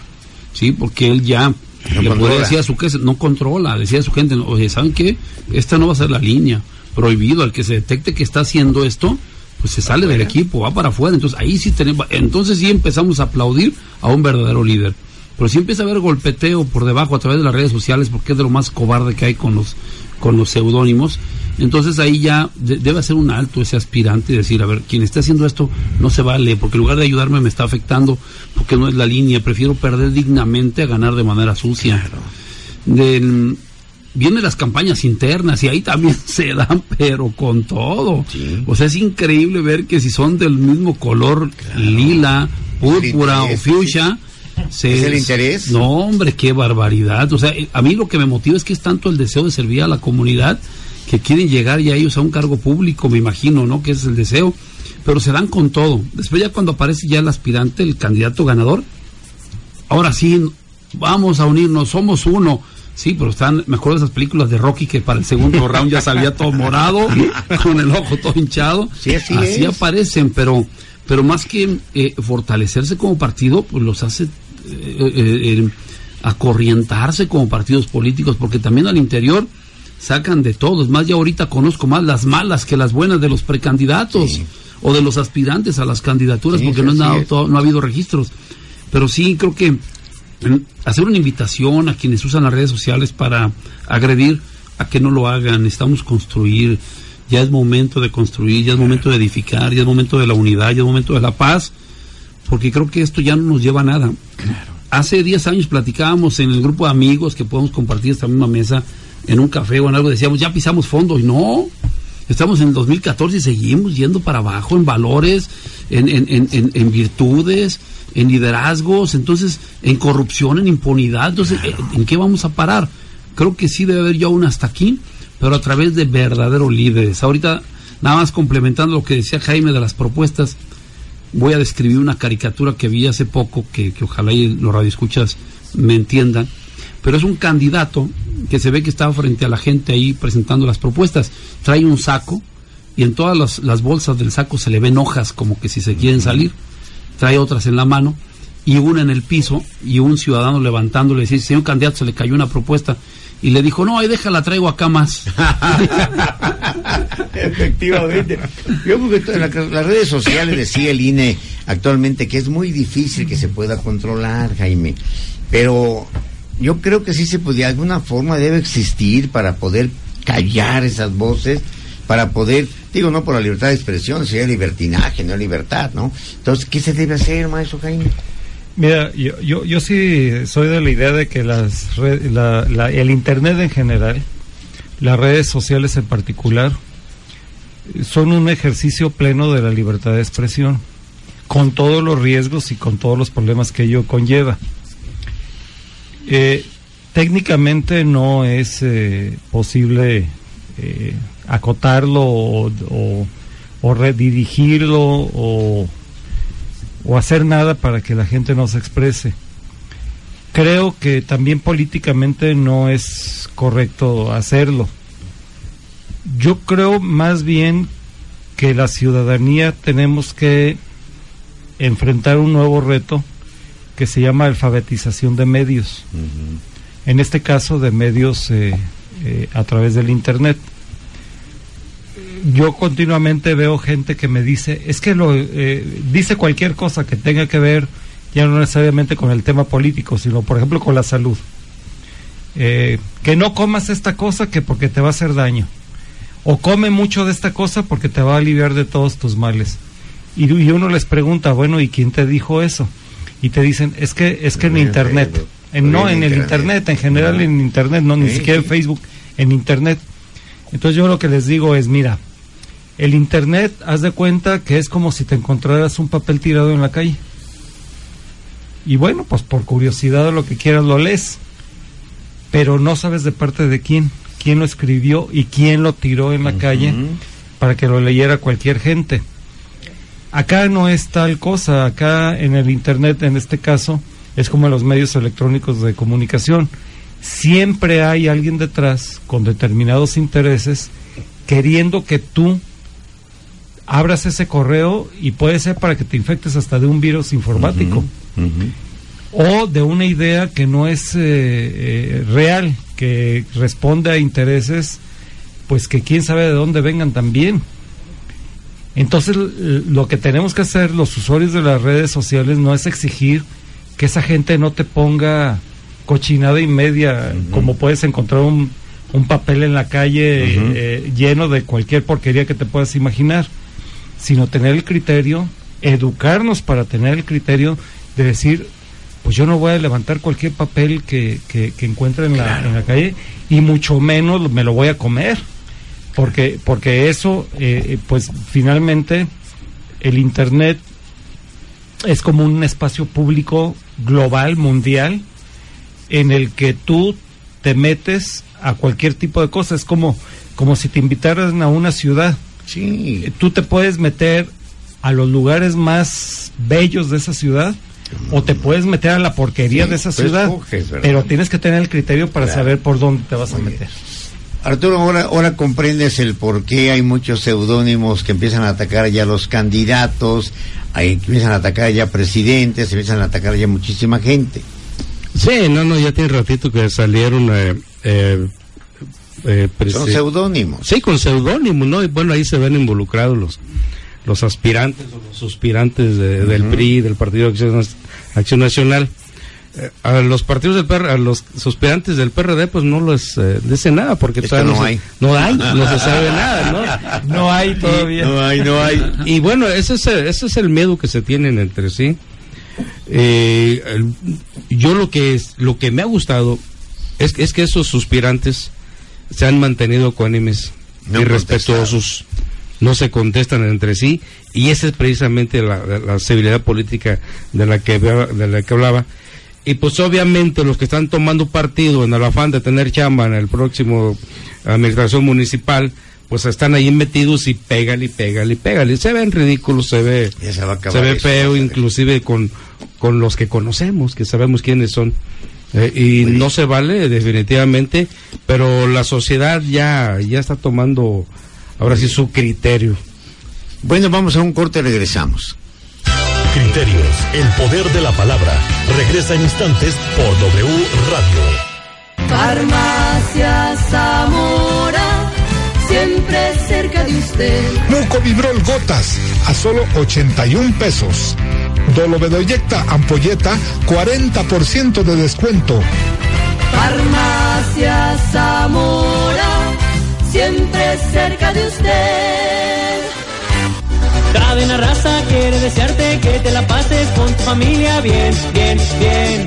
¿sí? Porque él ya No le puede decir a su gente, no controla, decía a su gente, oye, ¿saben qué? Esta no va a ser la línea, prohibido, al que se detecte que está haciendo esto, pues se sale del equipo, va para afuera, entonces ahí sí tenemos, entonces sí empezamos a aplaudir a un verdadero líder. Pero si empieza a haber golpeteo por debajo a través de las redes sociales, porque es de lo más cobarde que hay con los, con los seudónimos, entonces ahí ya de- debe hacer un alto ese aspirante y decir, a ver, quien esté haciendo esto no se vale, porque en lugar de ayudarme me está afectando, porque no es la línea, prefiero perder dignamente a ganar de manera sucia. Del- vienen las campañas internas y ahí también se dan, pero con todo. O sea, es increíble ver que si son del mismo color lila, púrpura o fuchsia, se- ¿Es el interés? No, hombre, qué barbaridad. O sea, eh, a mí lo que me motiva es que es tanto el deseo de servir a la comunidad que quieren llegar ya ellos a un cargo público, me imagino, ¿no? Que ese es el deseo, pero se dan con todo. Después ya cuando aparece ya el aspirante, el candidato ganador, ahora sí, vamos a unirnos, somos uno. Sí, pero están, me acuerdo de esas películas de Rocky que para el segundo round ya salía todo morado, con el ojo todo hinchado. Sí, así es. aparecen, pero, pero más que eh, fortalecerse como partido, pues los hace eh, eh, eh, acorrientarse como partidos políticos, porque también al interior sacan de todos. Más ya ahorita conozco más las malas que las buenas de los precandidatos o de los aspirantes a las candidaturas, Sí, porque no, han dado todo- no ha habido registros. Pero sí creo que mm, hacer una invitación a quienes usan las redes sociales para agredir a que no lo hagan. Necesitamos construir. Ya es momento de construir, ya es momento de edificar, ya es momento de la unidad, ya es momento de la paz, porque creo que esto ya no nos lleva a nada. Hace 10 años platicábamos en el grupo de amigos que podemos compartir esta misma mesa en un café o en algo, decíamos, ya pisamos fondo, y no, estamos en el 2014 y seguimos yendo para abajo en valores, en, en, en, en- virtudes, en liderazgos, entonces en corrupción, en impunidad, entonces, ¿en- ¿en qué vamos a parar? Creo que sí debe haber ya un hasta aquí, pero a través de verdaderos líderes. Ahorita, nada más complementando lo que decía Jaime de las propuestas, voy a describir una caricatura que vi hace poco, que, que ojalá y los radioescuchas me entiendan, pero es un candidato que se ve que estaba frente a la gente ahí presentando las propuestas. Trae un saco y en todas las, las bolsas del saco se le ven hojas como que si se quieren salir. Trae otras en la mano y una en el piso y un ciudadano levantándole dice, señor candidato, se le cayó una propuesta. Y le dijo, no, ahí déjala, traigo acá más. Efectivamente. Yo creo que to- la- las redes sociales decía el INE actualmente que es muy difícil que se pueda controlar, Jaime. Pero yo creo que sí se de alguna forma debe existir para poder callar esas voces, para poder, digo, no por la libertad de expresión, sería libertinaje, no libertad, ¿no? Entonces, ¿qué se debe hacer, maestro Jaime? Mira, yo, yo, yo sí soy de la idea de que las red- la- la- el Internet en general, las redes sociales en particular, son un ejercicio pleno de la libertad de expresión, con todos los riesgos y con todos los problemas que ello conlleva. Eh, técnicamente no es eh, posible eh, acotarlo o, o- o redirigirlo o o hacer nada para que la gente no se exprese. Creo que también políticamente no es correcto hacerlo. Yo creo más bien que la ciudadanía tenemos que enfrentar un nuevo reto que se llama alfabetización de medios. En este caso de medios eh, eh, a través del Internet yo continuamente veo gente que me dice, es que lo eh, dice cualquier cosa que tenga que ver, ya no necesariamente con el tema político, sino por ejemplo con la salud. Eh, que no comas esta cosa que porque te va a hacer daño. O come mucho de esta cosa porque te va a aliviar de todos tus males. Y, y uno les pregunta, bueno, ¿y quién te dijo eso? Y te dicen, es que es que en internet, Facebook. en, no En el Internet. en general en internet, no ni siquiera en. Facebook, en internet. Entonces yo lo que les digo es, mira, el internet, haz de cuenta que es como si te encontraras un papel tirado en la calle. Y bueno, pues por curiosidad o lo que quieras lo lees. Pero no sabes de parte de quién, quién lo escribió y quién lo tiró en la calle para que lo leyera cualquier gente. Acá no es tal cosa, acá en el internet en este caso es como en los medios electrónicos de comunicación. Siempre hay alguien detrás con determinados intereses queriendo que tú abras ese correo y puede ser para que te infectes hasta de un virus informático. O de una idea que no es eh, eh, real, que responde a intereses, pues que quién sabe de dónde vengan también. Entonces, lo que tenemos que hacer los usuarios de las redes sociales no es exigir que esa gente no te ponga cochinada y media, como puedes encontrar un, un papel en la calle eh, lleno de cualquier porquería que te puedas imaginar, sino tener el criterio, educarnos para tener el criterio de decir, pues yo no voy a levantar cualquier papel que, que, que encuentre en la, en la calle y mucho menos me lo voy a comer porque porque eso eh, eh, pues finalmente el internet es como un espacio público global mundial en el que tú te metes a cualquier tipo de cosa es como como si te invitaran a una ciudad. Sí. Tú te puedes meter a los lugares más bellos de esa ciudad o te puedes meter a la porquería Sí, de esa ciudad. pero tienes que tener el criterio para Claro. saber por dónde te vas a meter. Arturo, ahora, ahora comprendes el por qué hay muchos seudónimos que empiezan a atacar ya los candidatos, ahí empiezan a atacar ya presidentes, empiezan a atacar ya muchísima gente. Sí, no, no, ya tiene ratito que salieron. Eh, eh, eh, Son seudónimos. Sí, con seudónimos, ¿no? Y bueno, ahí se ven involucrados los, los aspirantes o los suspirantes de- del. PRI, del Partido Acción, Nas- Acción Nacional. Eh, a los partidos del PR, a los suspirantes del PRD, pues no les eh, dicen nada, porque Es todavía no hay. no hay, no se sabe nada, ¿no? No hay todavía. No hay, no hay. Y bueno, ese es, el- ese es el miedo que se tienen entre sí. Eh, yo lo que es, lo que me ha gustado es, es que esos suspirantes se han mantenido ecuánimes No y respetuosos, no se contestan entre sí y esa es precisamente la, la- la civilidad política de la que de la que hablaba. Y pues obviamente los que están tomando partido en el afán de tener chamba en el próximo administración municipal, pues están ahí metidos y pégale y pégale y pégale. Se ven ridículos, se ve, se se ve feo, inclusive con, con los que conocemos, que sabemos quiénes son. Eh, y no se vale definitivamente, pero la sociedad ya, ya está tomando ahora sí su criterio. Bueno, vamos a un corte y regresamos. Criterios, el poder de la palabra. Regresa en instantes por W Radio. Farmacia Zamora, siempre cerca de usted. Mucovibrol gotas a solo 81 pesos. Dolobedoyecta ampolleta 40% de descuento. Farmacia Zamora, siempre cerca de usted. Cadena Raza quiere desearte que te la pases con tu familia bien, bien, bien.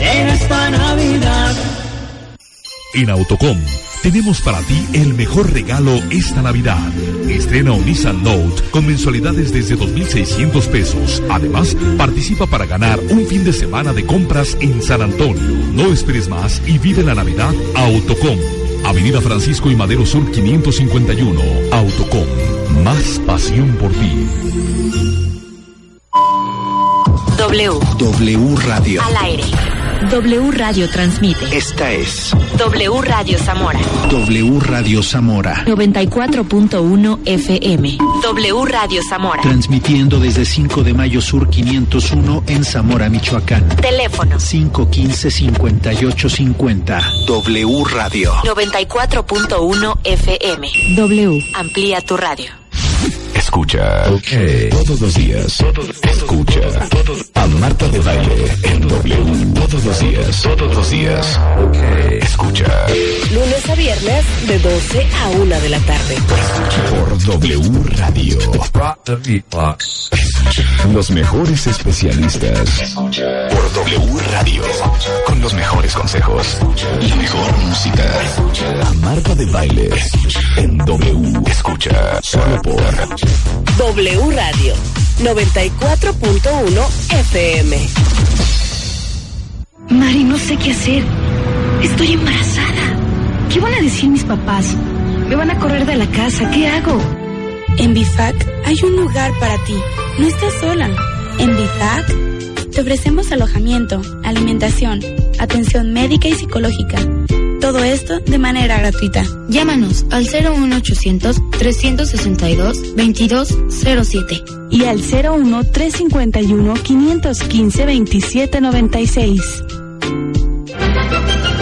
En esta Navidad. En Autocom tenemos para ti el mejor regalo esta Navidad. Estrena un Nissan Note con mensualidades desde 2.600 pesos. Además, participa para ganar un fin de semana de compras en San Antonio. No esperes más y vive la Navidad Autocom. Avenida Francisco y Madero Sur 551. Autocom. Más pasión por ti. W. W Radio. Al aire. W Radio transmite. Esta es W Radio Zamora. W Radio Zamora. 94.1 FM. W Radio Zamora. Transmitiendo desde 5 de Mayo Sur 501 en Zamora, Michoacán. Teléfono 515-5850. W Radio. 94.1 FM. W. Amplía tu radio. Escucha. Todos los días. Escucha. A Marta de Baile en W. Todos los días. Todos los días. Escucha. Lunes a viernes de 12 a 1 de la tarde. Por W Radio. Los mejores especialistas. Por W Radio. Con los mejores consejos. La mejor música. A Marta de Baile en W. Escucha. Solo por W Radio 94.1 FM. Mari, no sé qué hacer. Estoy embarazada. ¿Qué van a decir mis papás? Me van a correr de la casa. ¿Qué hago? En BIFAC hay un lugar para ti. No estás sola. En BIFAC te ofrecemos alojamiento, alimentación, atención médica y psicológica. Todo esto de manera gratuita. Llámanos al 01800 362 2207 y al 01 351 515 2796.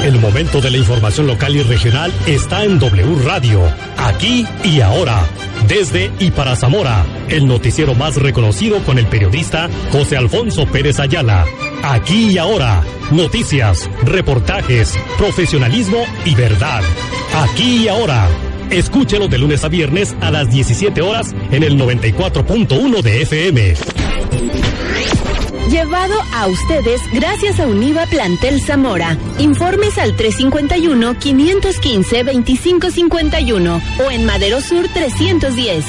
El momento de la información local y regional está en W Radio, aquí y ahora, desde y para Zamora, el noticiero más reconocido con el periodista José Alfonso Pérez Ayala. Aquí y ahora, noticias, reportajes, profesionalismo y verdad. Aquí y ahora. Escúchelo de lunes a viernes a las 17 horas en el 94.1 de FM. Llevado a ustedes gracias a Univa Plantel Zamora. Informes al 351-515-2551 o en Madero Sur 310.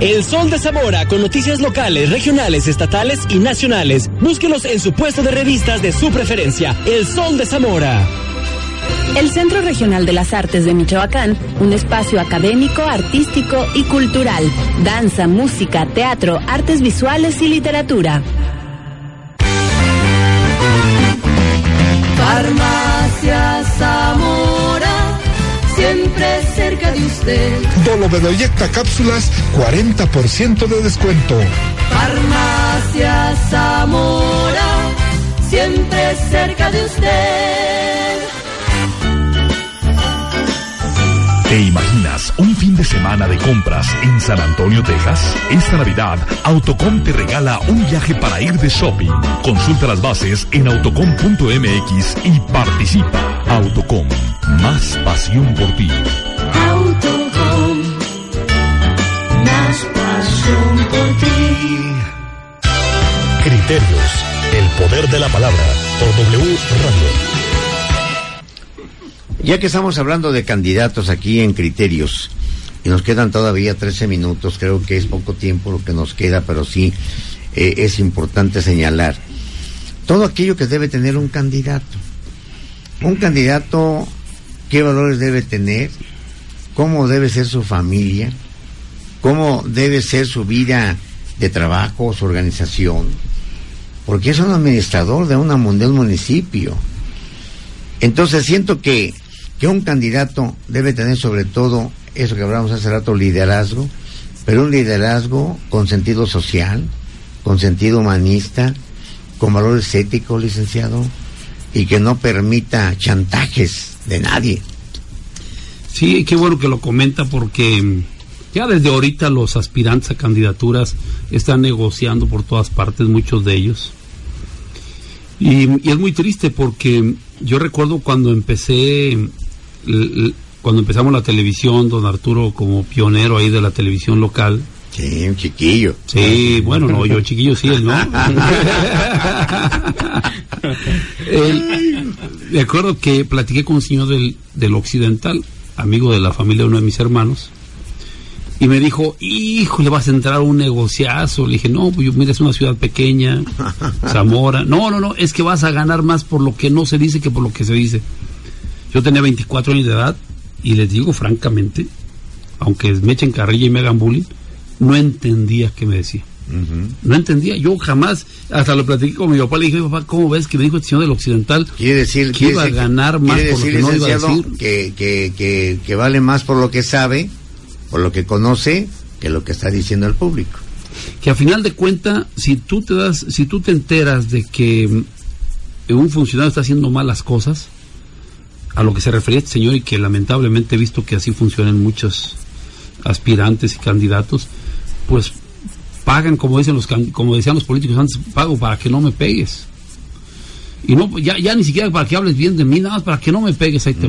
El Sol de Zamora con noticias locales, regionales, estatales y nacionales. Búsquenos en su puesto de revistas de su preferencia. El Sol de Zamora. El Centro Regional de las Artes de Michoacán, un espacio académico, artístico y cultural. Danza, música, teatro, artes visuales y literatura. Farmacia Zamora, siempre cerca de usted. Dolobedoyecta cápsulas, 40% de descuento. Farmacia Zamora, siempre cerca de usted. ¿Te imaginas un fin de semana de compras en San Antonio, Texas? Esta Navidad, Autocom te regala un viaje para ir de shopping. Consulta las bases en autocom.mx y participa. Autocom, más pasión por ti. Autocom, más pasión por ti. Criterios, el poder de la palabra, por W Radio. Ya que estamos hablando de candidatos aquí en criterios, y nos quedan todavía 13 minutos, creo que es poco tiempo lo que nos queda, pero sí eh, es importante señalar todo aquello que debe tener un candidato. Un candidato, qué valores debe tener, cómo debe ser su familia, cómo debe ser su vida de trabajo, su organización, porque es un administrador de, una, de un municipio. Entonces siento que que un candidato debe tener sobre todo eso que hablamos hace rato, liderazgo, pero un liderazgo con sentido social, con sentido humanista, con valores éticos, licenciado, y que no permita chantajes de nadie. Sí, qué bueno que lo comenta porque ya desde ahorita los aspirantes a candidaturas están negociando por todas partes, muchos de ellos. Y, y es muy triste porque yo recuerdo cuando empecé cuando empezamos la televisión, don Arturo como pionero ahí de la televisión local. Sí, un chiquillo. Sí, bueno, no, yo chiquillo sí, él no. me acuerdo que platiqué con un señor del, del Occidental, amigo de la familia de uno de mis hermanos, y me dijo, hijo, le vas a entrar a un negociazo. Le dije, no, pues mira, es una ciudad pequeña, Zamora. No, no, no, es que vas a ganar más por lo que no se dice que por lo que se dice. Yo tenía 24 años de edad y les digo francamente, aunque me echen carrilla y me hagan bullying, no entendía qué me decía. No entendía, yo jamás, hasta lo platiqué con mi papá, le dije, papá, ¿cómo ves que me dijo el señor del Occidental quiere decir, que iba a ganar más por lo que no iba a decir? Que, que, que, que vale más por lo que sabe, por lo que conoce, que lo que está diciendo el público. Que a final de cuentas, si tú te das, si tú te enteras de que un funcionario está haciendo malas cosas, a lo que se refería este señor y que lamentablemente he visto que así funcionan muchos aspirantes y candidatos, pues pagan, como dicen los como decían los políticos antes, pago para que no me pegues. Y no ya, ya ni siquiera para que hables bien de mí, nada más para que no me pegues, ahí te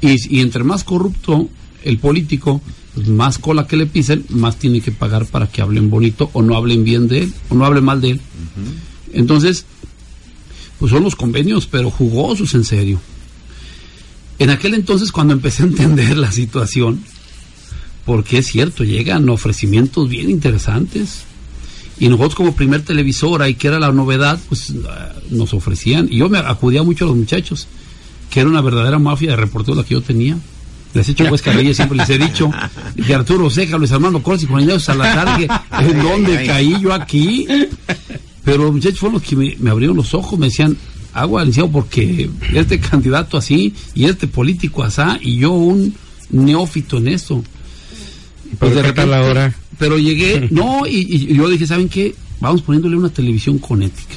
y, y, entre más corrupto el político, pues más cola que le pisen, más tiene que pagar para que hablen bonito o no hablen bien de él, o no hablen mal de él. Entonces, pues son los convenios, pero jugosos en serio. En aquel entonces, cuando empecé a entender la situación, porque es cierto, llegan ofrecimientos bien interesantes. Y nosotros como primer televisora y que era la novedad, pues ah, nos ofrecían. Y yo me acudía mucho a los muchachos, que era una verdadera mafia de reporteros la que yo tenía. Les he hecho pues carrilla, siempre les he dicho. De Arturo Ceja, Luis Armando Corsi, Juan Ignacio Salazar, ¿en dónde caí yo aquí? Pero los muchachos fueron los que me, me abrieron los ojos, me decían, agua licenciado porque este candidato así y este político asá y yo un neófito en eso. Pues de repente, ahora? Pero llegué, no, y, yo dije, ¿saben qué? Vamos poniéndole una televisión con ética.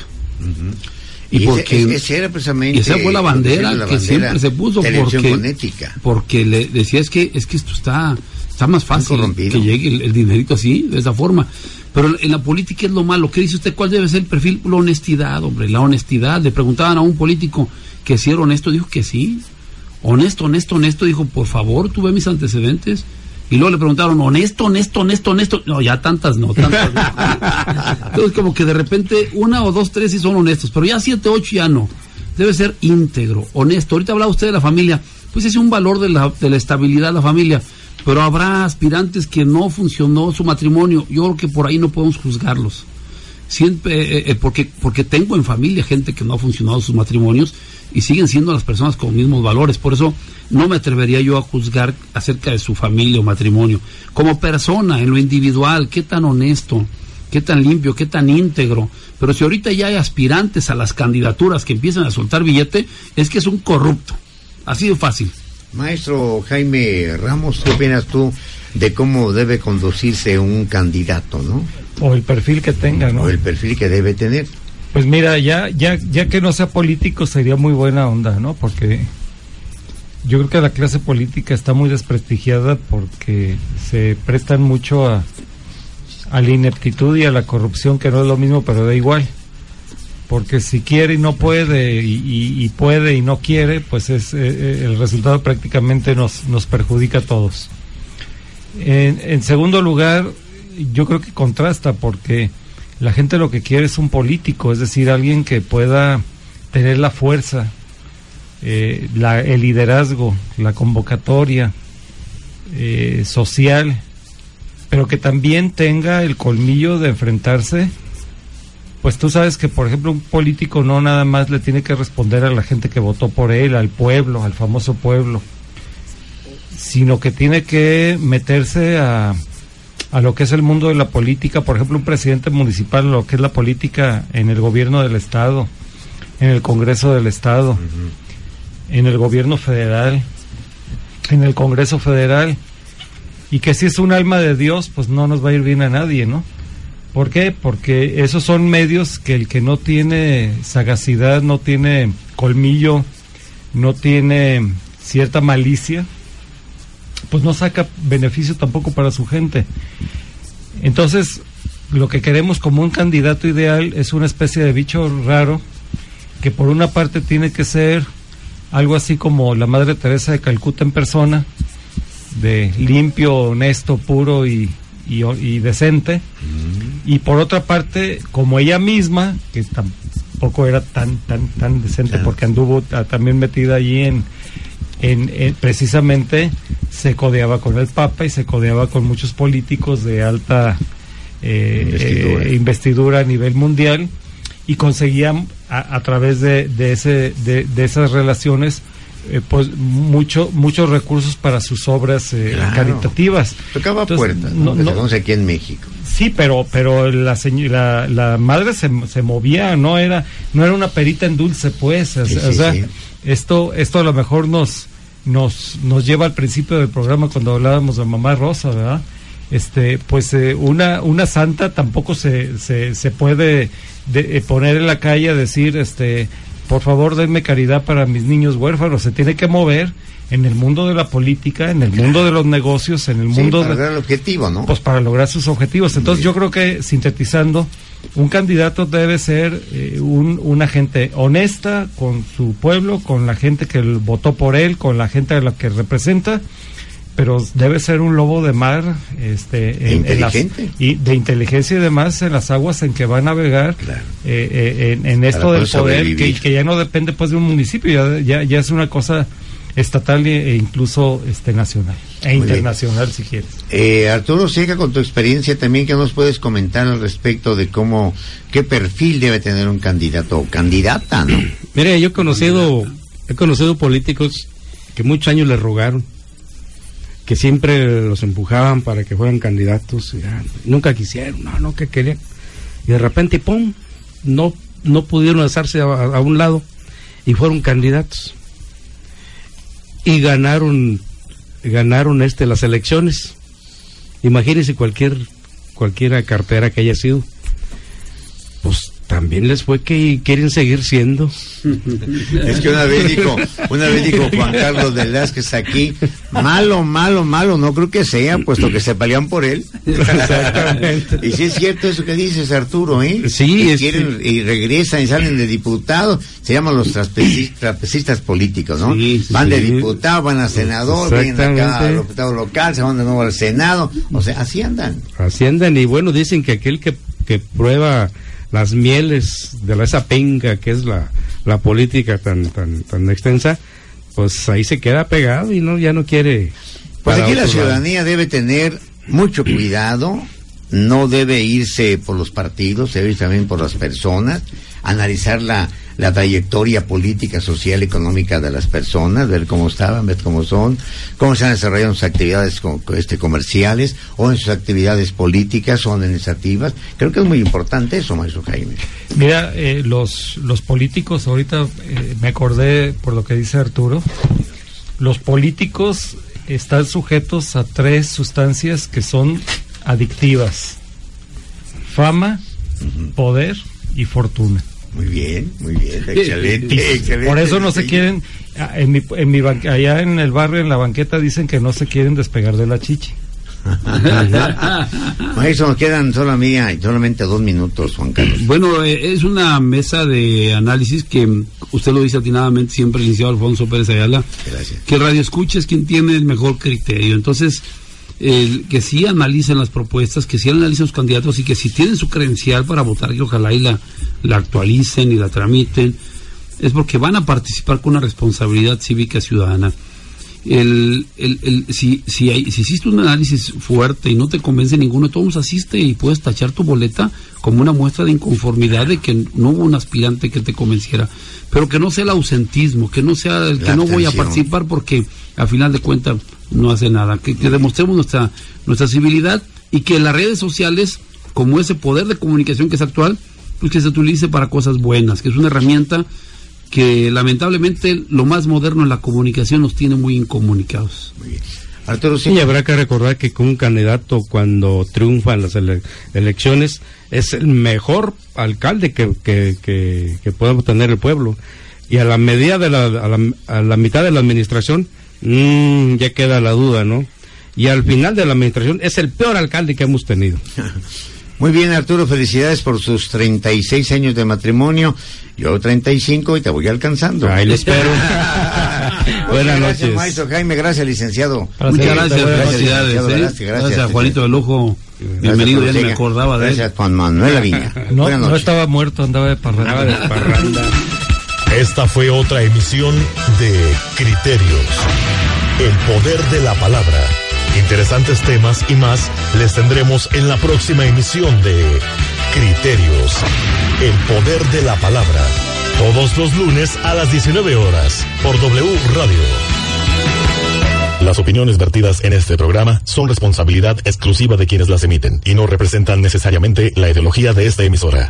Y, porque ese, era precisamente esa fue la bandera que siempre se puso porque, con ética. porque le decía es que es que esto está está más fácil que llegue el, el, dinerito así de esa forma pero en la política es lo malo. ¿Qué dice usted? ¿Cuál debe ser el perfil? La honestidad, hombre, la honestidad. Le preguntaban a un político que si era honesto, dijo que sí. Honesto, honesto, honesto, dijo, por favor, tú mis antecedentes. Y luego le preguntaron, honesto, honesto, honesto, honesto. No, ya tantas no, tantas no. Entonces, como que de repente una o dos, tres sí son honestos, pero ya siete, ocho ya no. Debe ser íntegro, honesto. Ahorita hablaba usted de la familia. Pues es un valor de la, de la estabilidad de la familia pero habrá aspirantes que no funcionó su matrimonio. Yo creo que por ahí no podemos juzgarlos. siempre, eh, eh, porque, porque tengo en familia gente que no ha funcionado sus matrimonios y siguen siendo las personas con mismos valores. Por eso no me atrevería yo a juzgar acerca de su familia o matrimonio. Como persona, en lo individual, qué tan honesto, qué tan limpio, qué tan íntegro. Pero si ahorita ya hay aspirantes a las candidaturas que empiezan a soltar billete, es que es un corrupto. Así de fácil. Maestro Jaime Ramos, ¿qué opinas tú de cómo debe conducirse un candidato, no? O el perfil que tenga, ¿no? O el perfil que debe tener. Pues mira, ya, ya, ya que no sea político sería muy buena onda, ¿no? Porque yo creo que la clase política está muy desprestigiada porque se prestan mucho a, a la ineptitud y a la corrupción, que no es lo mismo, pero da igual. Porque si quiere y no puede, y, puede y no quiere, pues es eh, eh, el resultado prácticamente nos, nos perjudica a todos. En, segundo lugar, yo creo que contrasta porque la gente lo que quiere es un político, es decir, alguien que pueda tener la fuerza, eh, el liderazgo, la convocatoria social, pero que también tenga el colmillo de enfrentarse. Pues tú sabes que, por ejemplo, un político no nada más le tiene que responder a la gente que votó por él, al pueblo, al famoso pueblo, sino que tiene que meterse a, a lo que es el mundo de la política, por ejemplo, un presidente municipal, lo que es la política en el gobierno del Estado, en el Congreso del Estado, en el gobierno federal, en el Congreso Federal, y que si es un alma de Dios, pues no nos va a ir bien a nadie, ¿no? ¿Por qué? Porque esos son medios que el que no tiene sagacidad, no tiene colmillo, no tiene cierta malicia, pues no saca beneficio tampoco para su gente. Entonces, lo que queremos como un candidato ideal es una especie de bicho raro que por una parte tiene que ser algo así como la Madre Teresa de Calcuta en persona, de limpio, honesto, puro y, y, y decente. Y por otra parte, como ella misma, que tampoco era tan tan tan decente porque anduvo ah, también metida allí en, en, en- precisamente se codeaba con el Papa y se codeaba con muchos políticos de alta eh, Investidura. eh, investidura a nivel mundial y conseguían a, a través de, de ese de, de esas relaciones eh, pues mucho muchos recursos para sus obras eh, Claro. caritativas Tocaba Entonces, puertas, ¿no? no- aquí en México. Sí, pero pero la la, la madre se, se movía, no era no era una perita en dulce, pues, o, Sí, sea, o sí, sea, sí. esto esto a lo mejor nos nos nos lleva al principio del programa cuando hablábamos de mamá Rosa, ¿verdad? Este, pues eh, una una santa tampoco se se, se puede de- eh, poner en la calle a decir, este, por favor denme caridad para mis niños huérfanos, se tiene que mover en el mundo de la política, en el mundo de los negocios, en el Sí, mundo para de, lograr el objetivo, ¿no? pues para lograr sus objetivos. Entonces yo creo que sintetizando, un candidato debe ser eh, un, una gente honesta con su pueblo, con la gente que votó por él, con la gente a la que representa, pero debe ser un lobo de mar, este, en- en las- inteligente. y de inteligencia y demás en las aguas en que va a navegar eh, eh, en, en esto Para del poder que, ya no depende pues de un municipio, ya, ya, ya es una cosa estatal e, e incluso este nacional e Muy bien. internacional si quieres. Eh, Arturo Seca, con tu experiencia también, ¿qué nos puedes comentar al respecto de cómo, qué perfil debe tener un candidato o candidata, no? Mire, yo he conocido, he conocido políticos que muchos años les rogaron, que siempre los empujaban para que fueran candidatos, ah, nunca quisieron, no, no, que querían. Y de repente, ¡pum!, no, no pudieron alzarse a, a un lado y fueron candidatos. Y ganaron, ganaron este las elecciones. Imagínense cualquier, cualquiera cartera que haya sido. También les fue que quieren seguir siendo. Es que una vez dijo, una vez dijo Juan Carlos Velázquez aquí, malo, malo, malo, no creo que sea, puesto que se pelean por él. Exactamente. Y sí es cierto eso que dices, Arturo, ¿eh? Sí, Que es quieren y regresan y salen de diputados, se llaman los trapeci- trapecistas políticos, ¿no? Sí, sí, van de diputado, van a senador, vienen acá al diputado local, se van de nuevo al Senado, o sea, así andan. Así andan y bueno, dicen que aquel que, que prueba las mieles de la, esa penca que es la, la política tan, tan, tan extensa, pues ahí se queda pegado y no ya no quiere. Pues aquí la lado. ciudadanía debe tener mucho cuidado no debe irse por los partidos, debe ir también por las personas, analizar la, la trayectoria política, social, económica de las personas, ver cómo estaban, ver cómo son, cómo se han desarrollado sus actividades co- este, comerciales o en sus actividades políticas o administrativas. Creo que es muy importante eso, maestro Jaime. Mira, eh, los, los políticos, ahorita eh, me acordé por lo que dice Arturo, los políticos están sujetos a tres sustancias que son adictivas. Fama, poder y fortuna. Muy bien, muy bien, excelente, excelente. Por eso no se quieren, ah, en mi, en mi ban- allá en el barrio, en la banqueta, dicen que no se quieren despegar de la chichi. Maestro, nos quedan solo mía, solamente dos minutos, Juan Carlos. Bueno, eh, es una mesa de análisis que usted lo dice atinadamente siempre, el licenciado Alfonso Pérez Ayala, Gracias. que radio escucha es quien tiene el mejor criterio. Entonces, que sí analicen las propuestas, que sí analicen los candidatos y que si tienen su credencial para votar, que ojalá y la, la actualicen y la tramiten, es porque van a participar con una responsabilidad cívica ciudadana. El, el, el- si, si, hay, si hiciste un análisis fuerte y no te convence ninguno de todos, asiste y puedes tachar tu boleta como una muestra de inconformidad de que no hubo un aspirante que te convenciera. Pero que no sea el ausentismo, que no sea el que La no voy a participar porque a final de cuentas no hace nada. Que, que demostremos nuestra, nuestra civilidad y que las redes sociales, como ese poder de comunicación que es actual, pues que se utilice para cosas buenas, que es una herramienta que lamentablemente lo más moderno en la comunicación nos tiene muy incomunicados. Arturo, sí. Y habrá que recordar que con un candidato cuando triunfa en las ele- elecciones es el mejor alcalde que, que, que, que podemos tener el pueblo. Y a la medida de la, a la, a la mitad de la administración, mm, ya queda la duda, ¿no? Y al final de la administración es el peor alcalde que hemos tenido. Muy bien, Arturo, felicidades por sus 36 años de matrimonio. Yo 35 y te voy alcanzando. Ahí lo espero. Buenas noches. Gracias, maestro Jaime. Gracias, licenciado. Muchas gracias, felicidades. ¿eh? Gracias, gracias. Gracias, Juanito del Ojo. Bienvenido, ya me acordaba de él. Gracias, Juan Manuel Aviña. No, no estaba muerto, andaba de parranda. Esta fue otra emisión de Criterios. El poder de la palabra. Interesantes temas y más les tendremos en la próxima emisión de Criterios. El poder de la palabra. Todos los lunes a las 19 horas por W Radio. Las opiniones vertidas en este programa son responsabilidad exclusiva de quienes las emiten y no representan necesariamente la ideología de esta emisora.